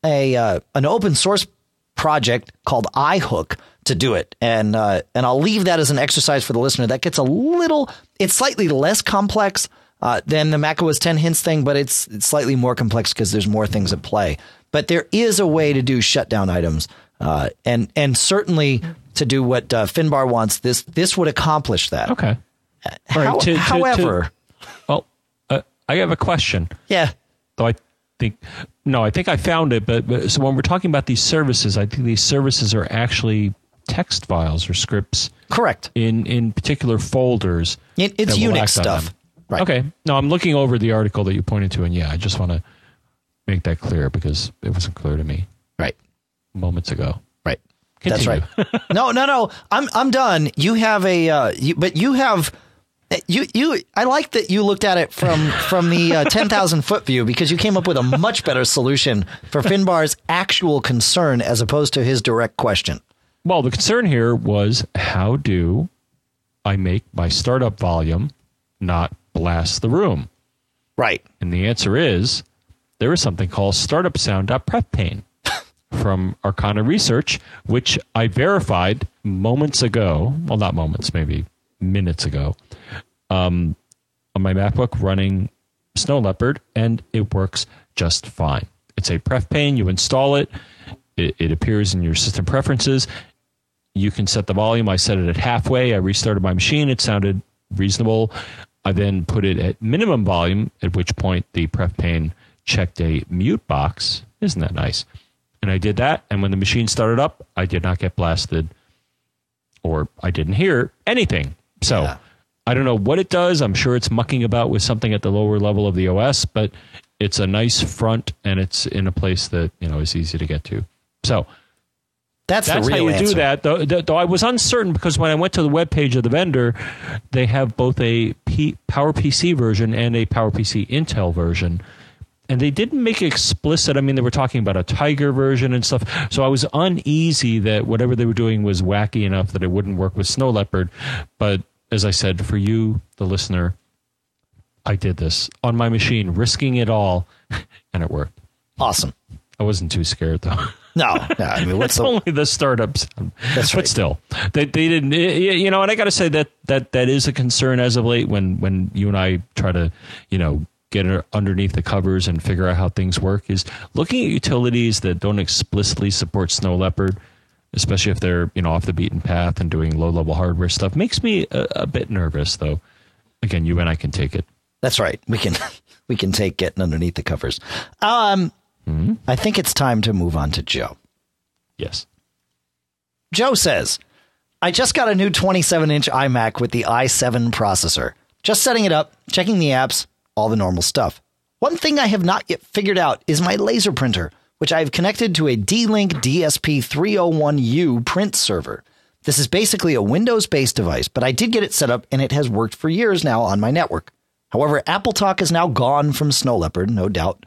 a uh, an open source project called iHook to do it, and uh, and I'll leave that as an exercise for the listener. That gets a little, it's slightly less complex uh, than the macOS 10 hints thing, but it's, it's slightly more complex because there's more things at play. But there is a way to do shutdown items, uh, and and certainly to do what uh, Finbar wants. This this would accomplish that. Okay. How- to- to- however, Well, uh, I have a question. yeah, Though I think no, I think I found it. But, but so when we're talking about these services, I think these services are actually text files or scripts correct. in in particular folders. It- it's Unix stuff. Right. Okay. No, I'm looking over the article that you pointed to, and yeah, I just want to make that clear because it wasn't clear to me Right. moments ago. Right. That's right. No, no, no. I'm I'm done. You have a uh, you, but you have you you. I like that you looked at it from (laughs) from the uh, ten thousand foot view because you came up with a much better solution for Finbar's actual concern as opposed to his direct question. Well, the concern here was how do I make my startup volume not blast the room? Right. And the answer is there is something called startupsound.prefpane (laughs) from Arcana Research, which I verified moments ago. Well, not moments, maybe minutes ago, um, on my MacBook running Snow Leopard, and it works just fine. It's a pref pane. You install it. It, it appears in your system preferences. You can set the volume. I set it at halfway. I restarted my machine. It sounded reasonable. I then put it at minimum volume, at which point the pref pane checked a mute box. Isn't that nice? And I did that. And when the machine started up, I did not get blasted or I didn't hear anything. So Yeah. I don't know what it does. I'm sure it's mucking about with something at the lower level of the OS, but it's a nice front and it's in a place that, you know, is easy to get to. So That's, that's the how you answer. do that. Though, though I was uncertain because when I went to the webpage of the vendor, they have both a P, PowerPC version and a PowerPC Intel version. And they didn't make it explicit. I mean, they were talking about a Tiger version and stuff. So I was uneasy that whatever they were doing was wacky enough that it wouldn't work with Snow Leopard. But as I said, for you, the listener, I did this on my machine, risking it all, (laughs) and it worked. Awesome. I wasn't too scared though. No, no I mean, (laughs) what's It's the only the startups. That's right. But still, they they didn't. You know, and I got to say that that that is a concern as of late when when you and I try to, you know, get underneath the covers and figure out how things work. Is looking at utilities that don't explicitly support Snow Leopard, especially if they're you know off the beaten path and doing low level hardware stuff, makes me a, a bit nervous. Though, again, you and I can take it. That's right. We can (laughs) we can take getting underneath the covers. Um, I think it's time to move on to Joe. Yes. Joe says, I just got a new 27 inch iMac with the i7 processor. Just setting it up, checking the apps, all the normal stuff. One thing I have not yet figured out is my laser printer. Which I've connected to a D-Link DSP301U print server. This is basically a Windows based device, but I did get it set up and it has worked for years now on my network. However, AppleTalk is now gone from Snow Leopard, no doubt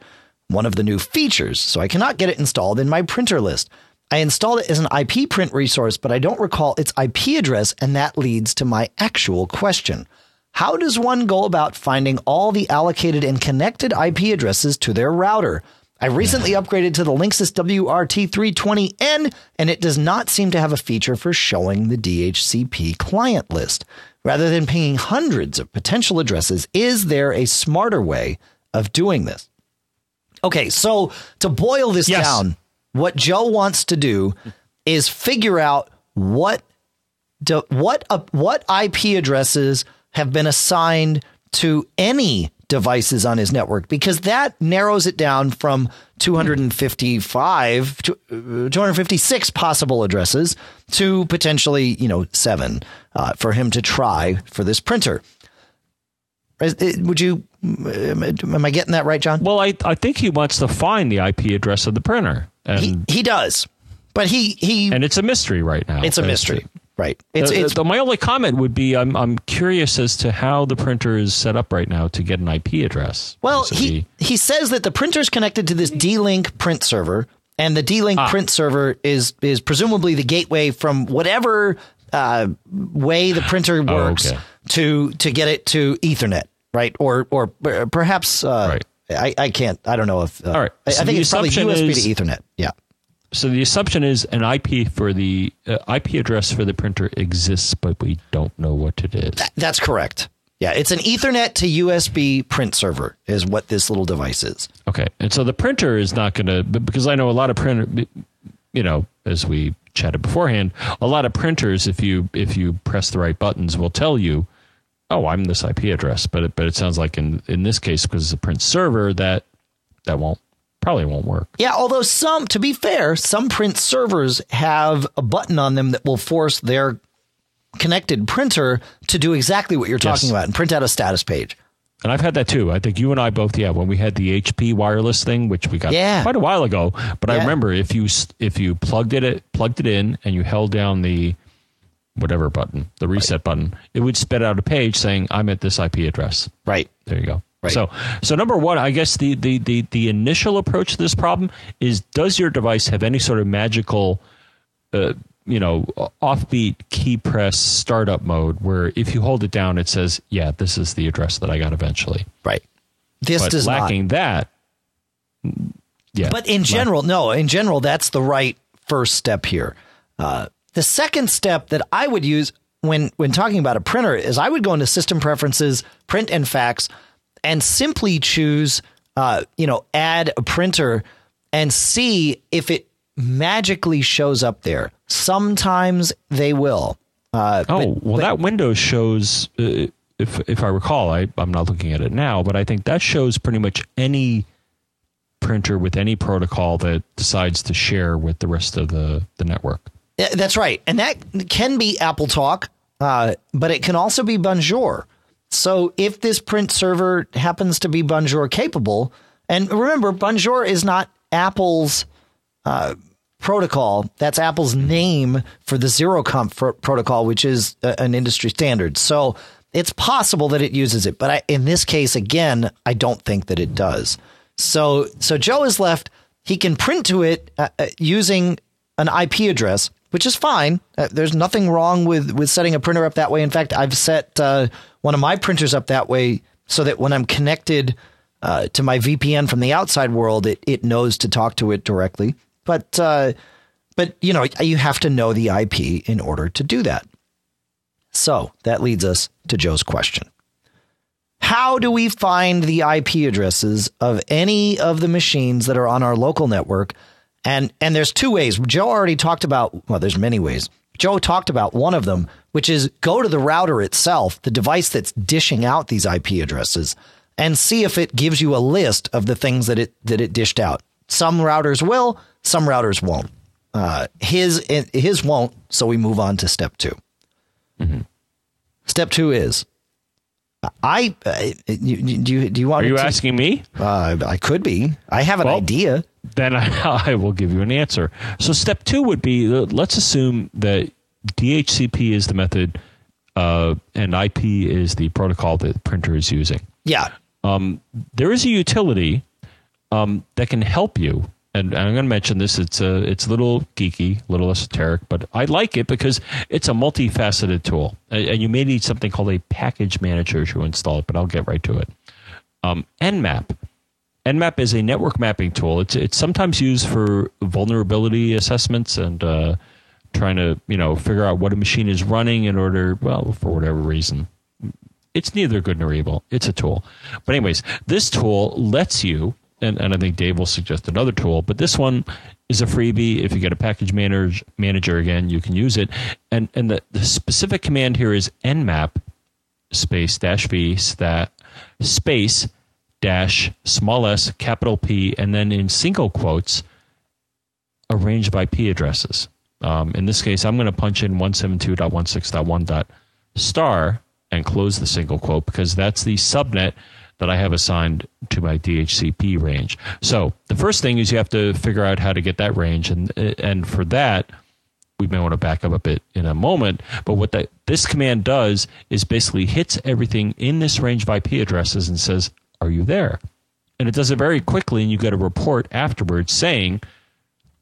one of the new features, so I cannot get it installed in my printer list. I installed it as an IP print resource, but I don't recall its IP address, and that leads to my actual question. How does one go about finding all the allocated and connected IP addresses to their router? I recently upgraded to the Linksys WRT320N, and it does not seem to have a feature for showing the DHCP client list. Rather than pinging hundreds of potential addresses, is there a smarter way of doing this? Okay, so to boil this Yes. down, what Joe wants to do is figure out what do, what uh, what IP addresses have been assigned to any devices on his network because that narrows it down from 255 to uh, 256 possible addresses to potentially you know seven uh, for him to try for this printer. Would you? Am I getting that right, John? Well, I I think he wants to find the IP address of the printer, and He he does, but he he. and it's a mystery right now. It's a mystery, right? It's Uh, it's uh, my only comment would be I'm I'm curious as to how the printer is set up right now to get an IP address. Well, he, he says that the printer is connected to this D-Link print server, and the D-Link Ah. print server is is presumably the gateway from whatever uh, way the printer (sighs) works Oh, okay. to to get it to Ethernet, right? Or or perhaps uh, Right. I, I can't I don't know if uh, All right. I, I think the it's probably USB is- to Ethernet. Yeah, so the assumption is an IP for the uh, IP address for the printer exists, but we don't know what it is. that's correct. Yeah, it's an Ethernet to USB print server is what this little device is. Okay, and so the printer is not going to because I know a lot of printer, you know, as we chatted beforehand, a lot of printers, if you if you press the right buttons, will tell you, oh, I'm this IP address. But it, but it sounds like in in this case because it's a print server that that won't probably won't work. Yeah, although some, to be fair, some print servers have a button on them that will force their connected printer to do exactly what you're talking Yes. about and print out a status page. And I've had that too. I think you and I both, yeah, when we had the HP wireless thing, which we got Yeah. quite a while ago. But I remember if you if you plugged it it plugged it in and you held down the whatever button, the reset button, it would spit out a page saying I'm at this IP address. Right. There you go. Right. So, so number one, I guess the, the, the, the initial approach to this problem is: Does your device have any sort of magical, uh, you know, offbeat key press startup mode where if you hold it down, it says, "Yeah, this is the address that I got eventually." Right. This But does lacking not. that, yeah. But in general, no, in general, that's the right first step here. Uh, the second step that I would use when when talking about a printer is I would go into system preferences, print and fax, and simply choose, uh, you know, add a printer and see if it magically shows up there. Sometimes they will. Uh, oh but- well, but- that window shows. Uh, if if I recall, I I'm not looking at it now, but I think that shows pretty much any printer with any protocol that decides to share with the rest of the the network. That's right. And that can be AppleTalk, uh, but it can also be Bonjour. So if this print server happens to be Bonjour capable, and remember, Bonjour is not Apple's uh, protocol. That's Apple's name for the Zeroconf protocol, which is a, an industry standard. So it's possible that it uses it, but I, in this case, again, I don't think that it does. So so Joe is left. He can print to it uh, uh, using an IP address, which is fine. Uh, there's nothing wrong with with setting a printer up that way. In fact, I've set uh, one of my printers up that way so that when I'm connected uh, to my VPN from the outside world, it it knows to talk to it directly. But uh, but you know you have to know the IP in order to do that. So that leads us to Joe's question. How do we find the IP addresses of any of the machines that are on our local network? And and there's two ways. Joe already talked about well, there's many ways. Joe talked about one of them, which is go to the router itself, the device that's dishing out these IP addresses, and see if it gives you a list of the things that it that it dished out. Some routers will, some routers won't. Uh, his his won't. So we move on to step 2 Step two is I uh, you, do you do you want Are you to- asking me? Uh, I could be. I have an Well- idea. Then I, (laughs) I will give you an answer. So step two would be uh, let's assume that DHCP is the method uh, and IP is the protocol that the printer is using. Yeah. there is a utility um, that can help you. And, I'm going to mention this. It's a it's a little geeky, a little esoteric, but I like it because it's a multifaceted tool, and, and you may need something called a package manager to install it. But I'll get right to it. Um, Nmap. Nmap is a network mapping tool. It's it's sometimes used for vulnerability assessments and uh, trying to you know figure out what a machine is running in order well for whatever reason it's neither good nor evil. It's a tool. But anyways, this tool lets you, and, and I think Dave will suggest another tool, but this one is a freebie. If you get a package manager, manager again, you can use it. And and the, the specific command here is nmap space dash v stat space dash small s capital P and then in single quotes a range of IP addresses. Um, in this case, I'm going to punch in 172.16.1. star and close the single quote because that's the subnet that I have assigned to my DHCP range. So the first thing is you have to figure out how to get that range, and and for that we may want to back up a bit in a moment. But what that this command does is basically hits everything in this range of IP addresses and says, "Are you there?" And it does it very quickly, and you get a report afterwards saying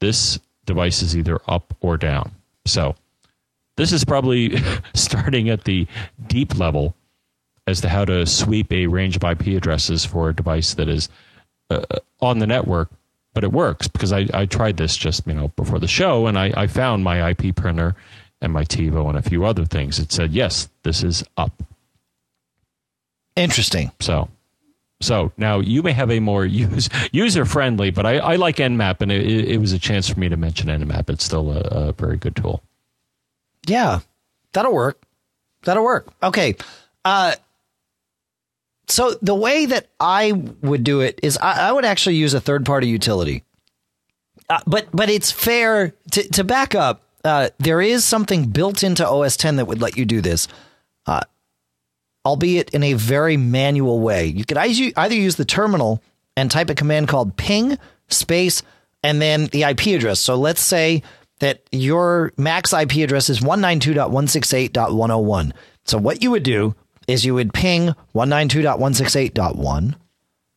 this device is either up or down. So this is probably (laughs) starting at the deep level as to how to sweep a range of IP addresses for a device that is uh, on the network, but it works because I, I tried this just you know before the show and I, I found my IP printer and my TiVo and a few other things. It said yes, this is up. Interesting. So, so now you may have a more (laughs) use, user friendly, but I, I like Nmap, and it, it, it was a chance for me to mention Nmap. It's still a, a very good tool. Yeah, that'll work. That'll work. Okay. Uh, so the way that I would do it is I, I would actually use a third party utility. Uh, but but it's fair to, to back up. Uh, there is something built into OS 10 that would let you do this, uh, albeit in a very manual way. You could either use the terminal and type a command called ping space and then the IP address. So let's say that your max IP address is 192.168.101. So what you would do is you would ping 192.168.1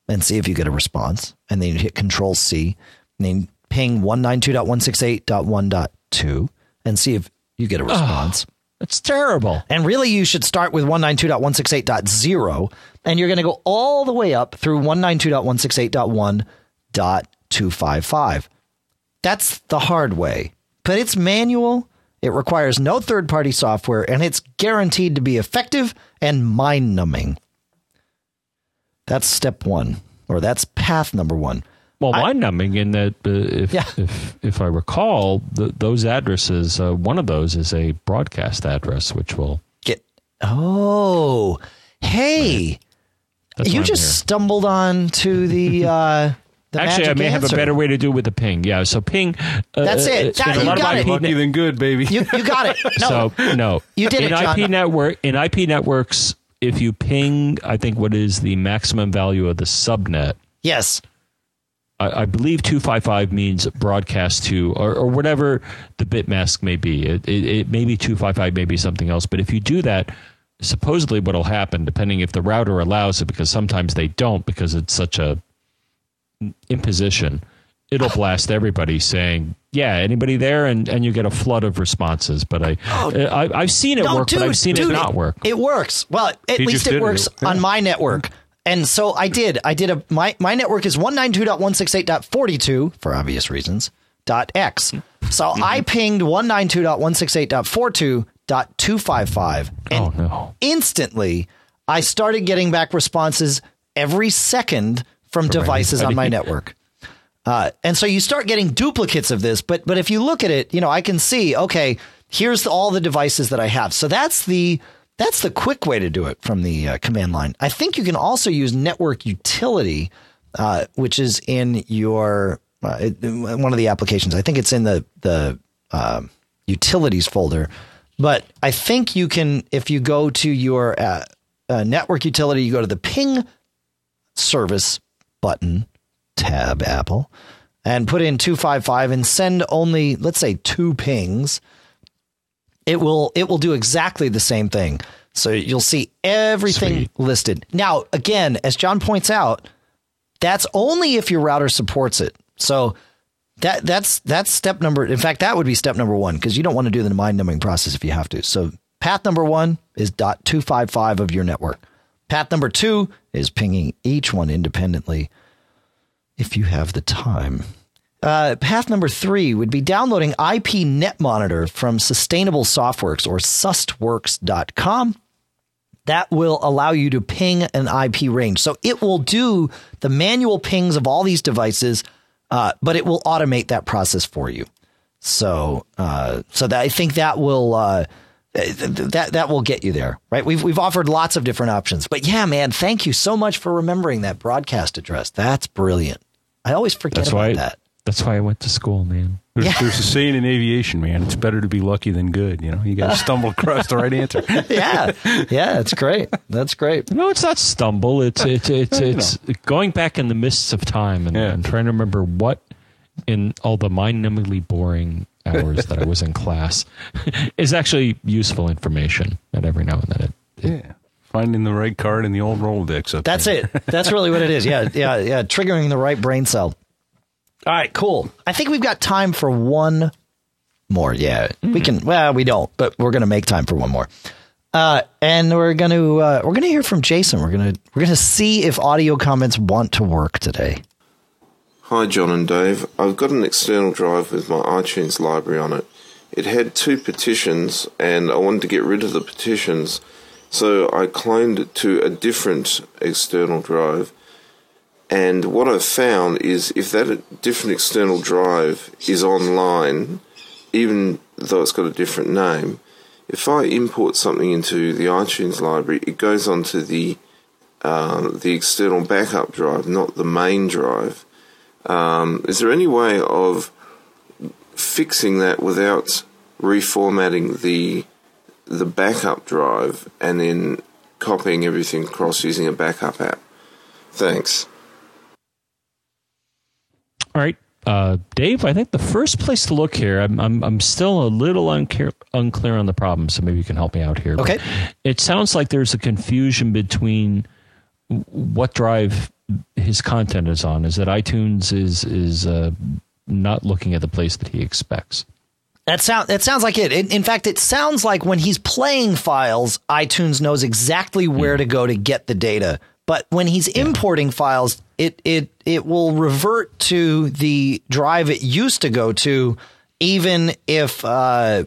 and see if you get a response. And then you hit Control C and then ping 192.168.1.2 and see if you get a response. That's terrible. And really, you should start with 192.168.0, and you're going to go all the way up through 192.168.1.255. That's the hard way, but it's manual. It requires no third party software, and it's guaranteed to be effective and mind numbing. That's step one, or that's path number one. Well, mind numbing in that uh, if, Yeah. if if I recall, the, those addresses, uh, one of those is a broadcast address, which will. Get oh, hey, That's you I'm just here. stumbled on to the uh, the Actually, I magic may have a better way to do it with the ping. Yeah, so ping. Uh, That's it. uh, That- in a you lot of got IP it. Lucky than good, baby. You you got it. (laughs) No, So no, You did in it, John. IP network in IP networks. If you ping, I think what is the maximum value of the subnet. yes. I, I believe 255 means broadcast to, or, or whatever the bit mask may be. It, it, it may be 255, maybe something else. But if you do that, supposedly what will happen, depending if the router allows it, because sometimes they don't, because it's such a imposition, it'll blast everybody saying, "Yeah, anybody there?" and and you get a flood of responses. But I, I I've seen it No, work, dude, but I've seen dude, it not work. It works. Well, at He least it works it. Yeah. on my network. And so I did. I did a my my network is 192.168.42 for obvious reasons. dot x. So Mm-hmm. I pinged 192.168.42.255 and Oh no! instantly I started getting back responses every second from devices on my network. Uh, and so you start getting duplicates of this, but but if you look at it, you know, I can see, okay, here's all the devices that I have. So that's the that's the quick way to do it from the uh, command line. I think you can also use network utility, uh, which is in your uh, it- one of the applications. I think it's in the the um utilities folder. But I think you can if you go to your uh, uh, network utility, you go to the ping service button tab, Apple, and put in 255 and send only, let's say, two pings. It will it will do exactly the same thing. So you'll see everything Sweet. listed. Now, again, as John points out, that's only if your router supports it. So that that's that's step number. In fact, that would be step number one because you don't want to do the mind numbing process if you have to. So path number one is dot two five five of your network. Path number two is pinging each one independently if you have the time. Uh, path number three would be downloading IP Net Monitor from Sustainable Softworks or sustworks.com. That will allow you to ping an IP range. So it will do the manual pings of all these devices, uh, but it will automate that process for you. So, uh, so that I think that will uh, that that will get you there, right? We've we've offered lots of different options, but yeah, man, thank you so much for remembering that broadcast address. That's brilliant. I always forget That's about why. that. That's why I went to school, man. There's, Yeah. there's a saying in aviation, man. It's better to be lucky than good. You know, you got to (laughs) stumble across the right answer. (laughs) yeah, yeah, it's great. That's great. No, it's not stumble. It's it's (laughs) it's You it's going back in the mists of time and, Yeah. and trying to remember what in all the mind-numbingly boring hours that I was in class (laughs) is actually useful information. And every now and then it, Yeah, finding the right card in the old Rolodex. Up That's there. it. That's really what it is. Yeah, yeah, yeah. Triggering the right brain cell. All right, cool. I think we've got time for one more. Yeah, we can. Well, we don't, but we're gonna make time for one more. Uh, and we're gonna uh, we're gonna hear from Jason. We're gonna we're gonna see if audio comments want to work today. Hi, John and Dave. I've got an external drive with my iTunes library on it. It had two partitions, and I wanted to get rid of the partitions, so I cloned it to a different external drive. And what I've found is if that different external drive is online, even though it's got a different name, if I import something into the iTunes library, it goes onto the um, the external backup drive, not the main drive. Um, is there any way of fixing that without reformatting the the backup drive and then copying everything across using a backup app? Thanks. All right, uh, Dave. I think the first place to look here. I'm I'm, I'm still a little unclear unclear on the problem, so maybe you can help me out here. Okay. But It sounds like there's a confusion between what drive his content is on. Is that iTunes is is uh, not looking at the place that he expects. That sound that sounds like it. In, in fact, it sounds like when he's playing files, iTunes knows exactly where to go to get the data. But when he's importing files, it it it will revert to the drive it used to go to, even if uh,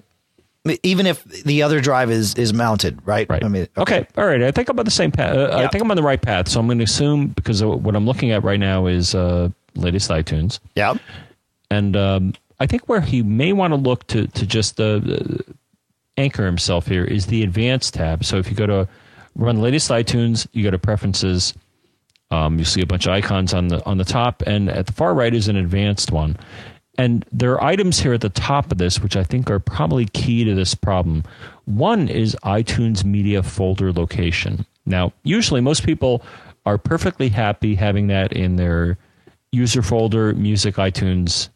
even if the other drive is is mounted. Right. Right. I mean, okay. All right. I think I'm on the same path. Uh, I think I'm on the right path. So I'm going to assume because what I'm looking at right now is uh, latest iTunes. Yeah. and um, I think where he may want to look to to just uh, anchor himself here is the advanced tab. So if you go to run latest iTunes, you go to preferences. Um, you see a bunch of icons on the on the top, and at the far right is an advanced one. And there are items here at the top of this which I think are probably key to this problem. One is iTunes media folder location. Now, usually most people are perfectly happy having that in their user folder, music, iTunes.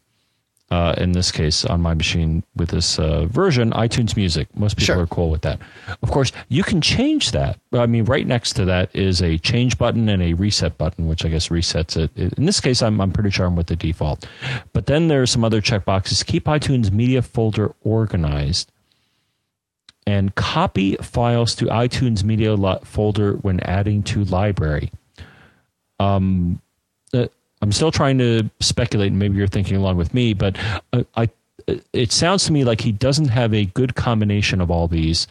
Uh, in this case, on my machine with this uh, version, iTunes Music. Most people Sure. are cool with that. Of course, you can change that. I mean, right next to that is a change button and a reset button, which I guess resets it. In this case, I'm, I'm pretty sure I'm with the default. But then there are some other checkboxes. Keep iTunes media folder organized and copy files to iTunes media li- folder when adding to library. Um, uh, I'm still trying to speculate, and maybe you're thinking along with me, but uh, I, it sounds to me like he doesn't have a good combination of all these.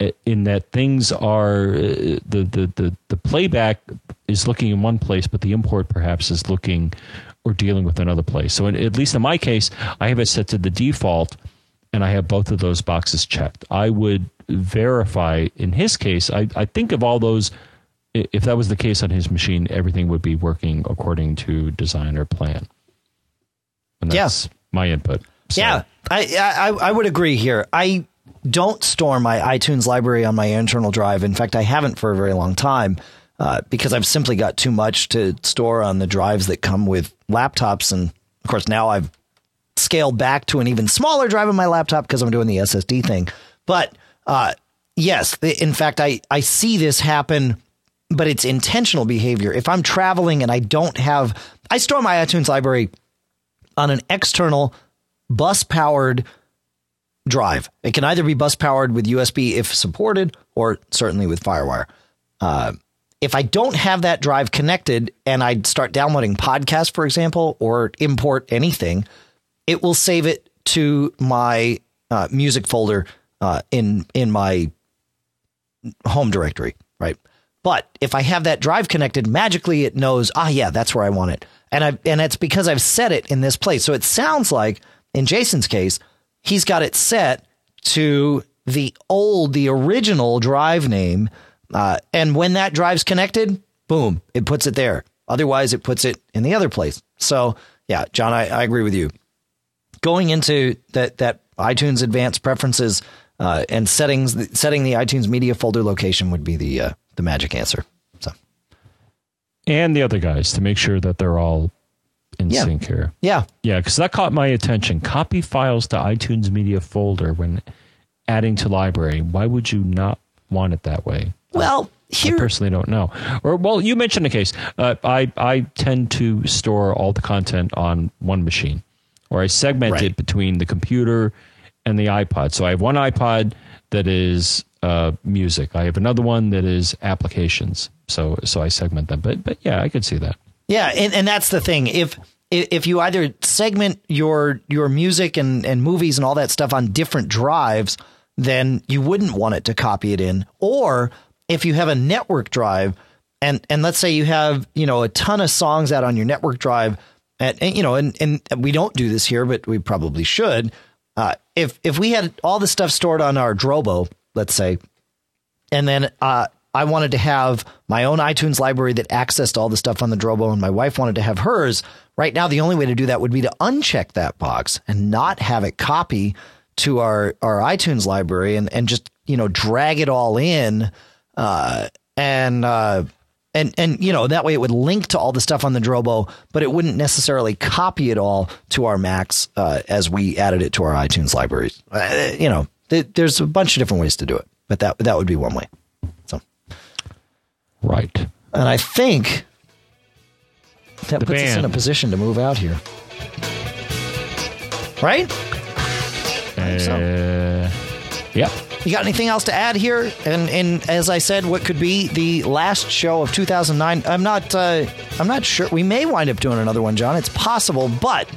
uh, In that things are uh, the, the the the playback is looking in one place, but the import perhaps is looking or dealing with another place. So, in, at least in my case, I have it set to the default, and I have both of those boxes checked. I would verify in his case. I, I think of all those i- if that was the case on his machine, everything would be working according to design or plan. And Yeah. my input. So, Yeah, I, I I would agree here. I don't store my iTunes library on my internal drive. In fact, I haven't for a very long time uh, because I've simply got too much to store on the drives that come with laptops. And of course, now I've scaled back to an even smaller drive on my laptop because I'm doing the SSD thing. But uh, yes, in fact, I, I see this happen, but it's intentional behavior. If I'm traveling and I don't have, I store my iTunes library on an external bus powered drive. It can either be bus powered with USB if supported, or certainly with FireWire. Uh, if I don't have that drive connected and I start downloading podcasts, for example, or import anything, it will save it to my uh, music folder uh, in in my home directory, right? But if I have that drive connected, magically it knows, ah, yeah, that's where I want it, and I and it's because I've set it in this place. So it sounds like in Jason's case, he's got it set to the old, the original drive name uh, and when that drive's connected, boom, it puts it there. Otherwise, it puts it in the other place. So, yeah, John, I, I agree with you. Going into that that iTunes Advanced Preferences uh, and settings, setting the iTunes Media folder location would be the uh, the magic answer. So, and the other guys to make sure that they're all in Yeah. sync here. yeah, Yeah, because that caught my attention. Copy files to iTunes Media folder when adding to library. Why would you not want it that way? well, here I personally don't know. Or well, you mentioned a case. Uh, I I tend to store all the content on one machine, or I segment Right. it between the computer and the iPod. So I have one iPod that is uh, music. I have another one that is applications. So so I segment them. But but yeah, I could see that. Yeah, and, and that's the thing. If if you either segment your your music and, and movies and all that stuff on different drives, then you wouldn't want it to copy it in. Or if you have a network drive and and let's say you have, you know, a ton of songs out on your network drive and, and you know, and, and we don't do this here, but we probably should. If if we had all the stuff stored on our Drobo, let's say, and then uh, I wanted to have my own iTunes library that accessed all the stuff on the Drobo, and my wife wanted to have hers. Right now, the only way to do that would be to uncheck that box and not have it copy to our our iTunes library, and and just you know drag it all in, uh, and uh, and and you know that way it would link to all the stuff on the Drobo, but it wouldn't necessarily copy it all to our Macs uh, as we added it to our iTunes libraries. Uh, you know, th- there's a bunch of different ways to do it, but that that would be one way. So, Right. and I think that The puts us in a position to move out here, right? so. Uh, yeah. You got anything else to add here? And and as I said, what could be the last show of 2009? I'm not uh, I'm not sure. We may wind up doing another one, John. It's possible, but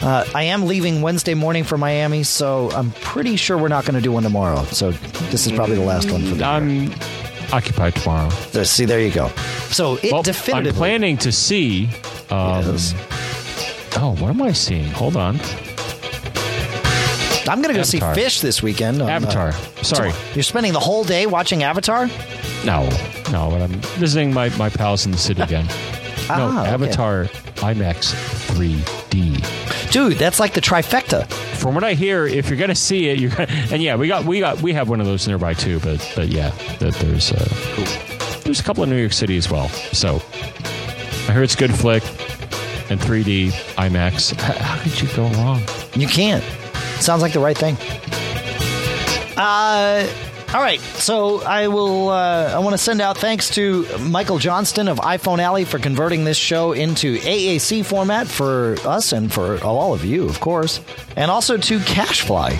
uh, I am leaving Wednesday morning for Miami, so I'm pretty sure we're not going to do one tomorrow. So this is probably the last one for the year. I'm occupied tomorrow. So, see, there you go. So it Well, definitively I'm planning to see. Um, is. Oh, what am I seeing? Hold on. I'm going to go see Fish this weekend. on, uh, Avatar. Sorry. You're spending the whole day watching Avatar? No, no. But I'm visiting my, my pals in the city again. (laughs) no, Ah, okay. Avatar IMAX 3D. Dude, that's like the trifecta. From what I hear, if you're gonna see it, you're gonna, and yeah, we got we got we have one of those nearby too. But but yeah, that there's uh, there's a couple in New York City as well. So I heard it's good flick and 3D IMAX. How, how could you go wrong? You can't. Sounds like the right thing. Uh, all right. So I will. Uh, I want to send out thanks to Michael Johnston of iPhone Alley for converting this show into AAC format for us and for all of you, of course, and also to Cashfly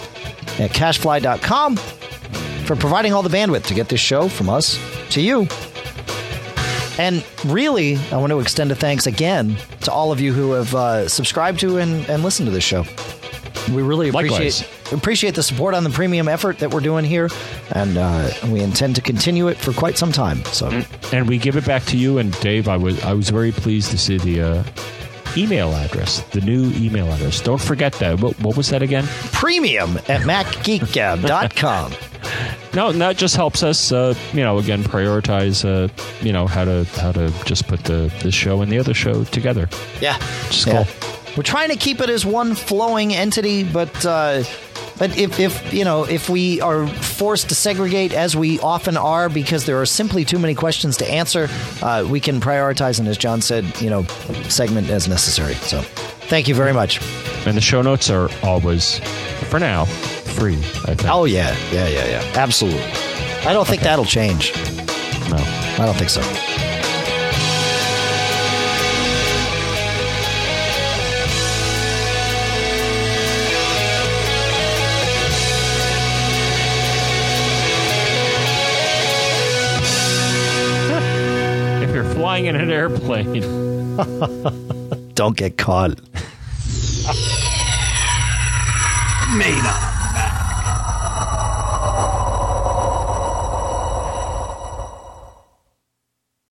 at cashfly.com for providing all the bandwidth to get this show from us to you. And really, I want to extend a thanks again to all of you who have uh, subscribed to and, and listened to this show. We really appreciate Likewise. appreciate the support on the premium effort that we're doing here, and uh, we intend to continue it for quite some time. So, And we give it back to you. And Dave, I was I was very pleased to see the uh, email address, the new email address. Don't forget that. What, what was that again? premium at macgeekgab.com. (laughs) No, and that just helps us, uh, you know, again prioritize, uh, you know, how to how to just put the this show and the other show together. Yeah. Just Yeah. cool. We're trying to keep it as one flowing entity, but uh, But if, if you know if we are forced to segregate as we often are because there are simply too many questions to answer, uh, we can prioritize and as John said, you know, segment as necessary. So, thank you very much. And the show notes are always, for now, free. I think. Oh yeah, yeah, yeah, yeah, absolutely. I don't think that'll change. no. I don't think so. Flying in an airplane, Don't get caught. Made up.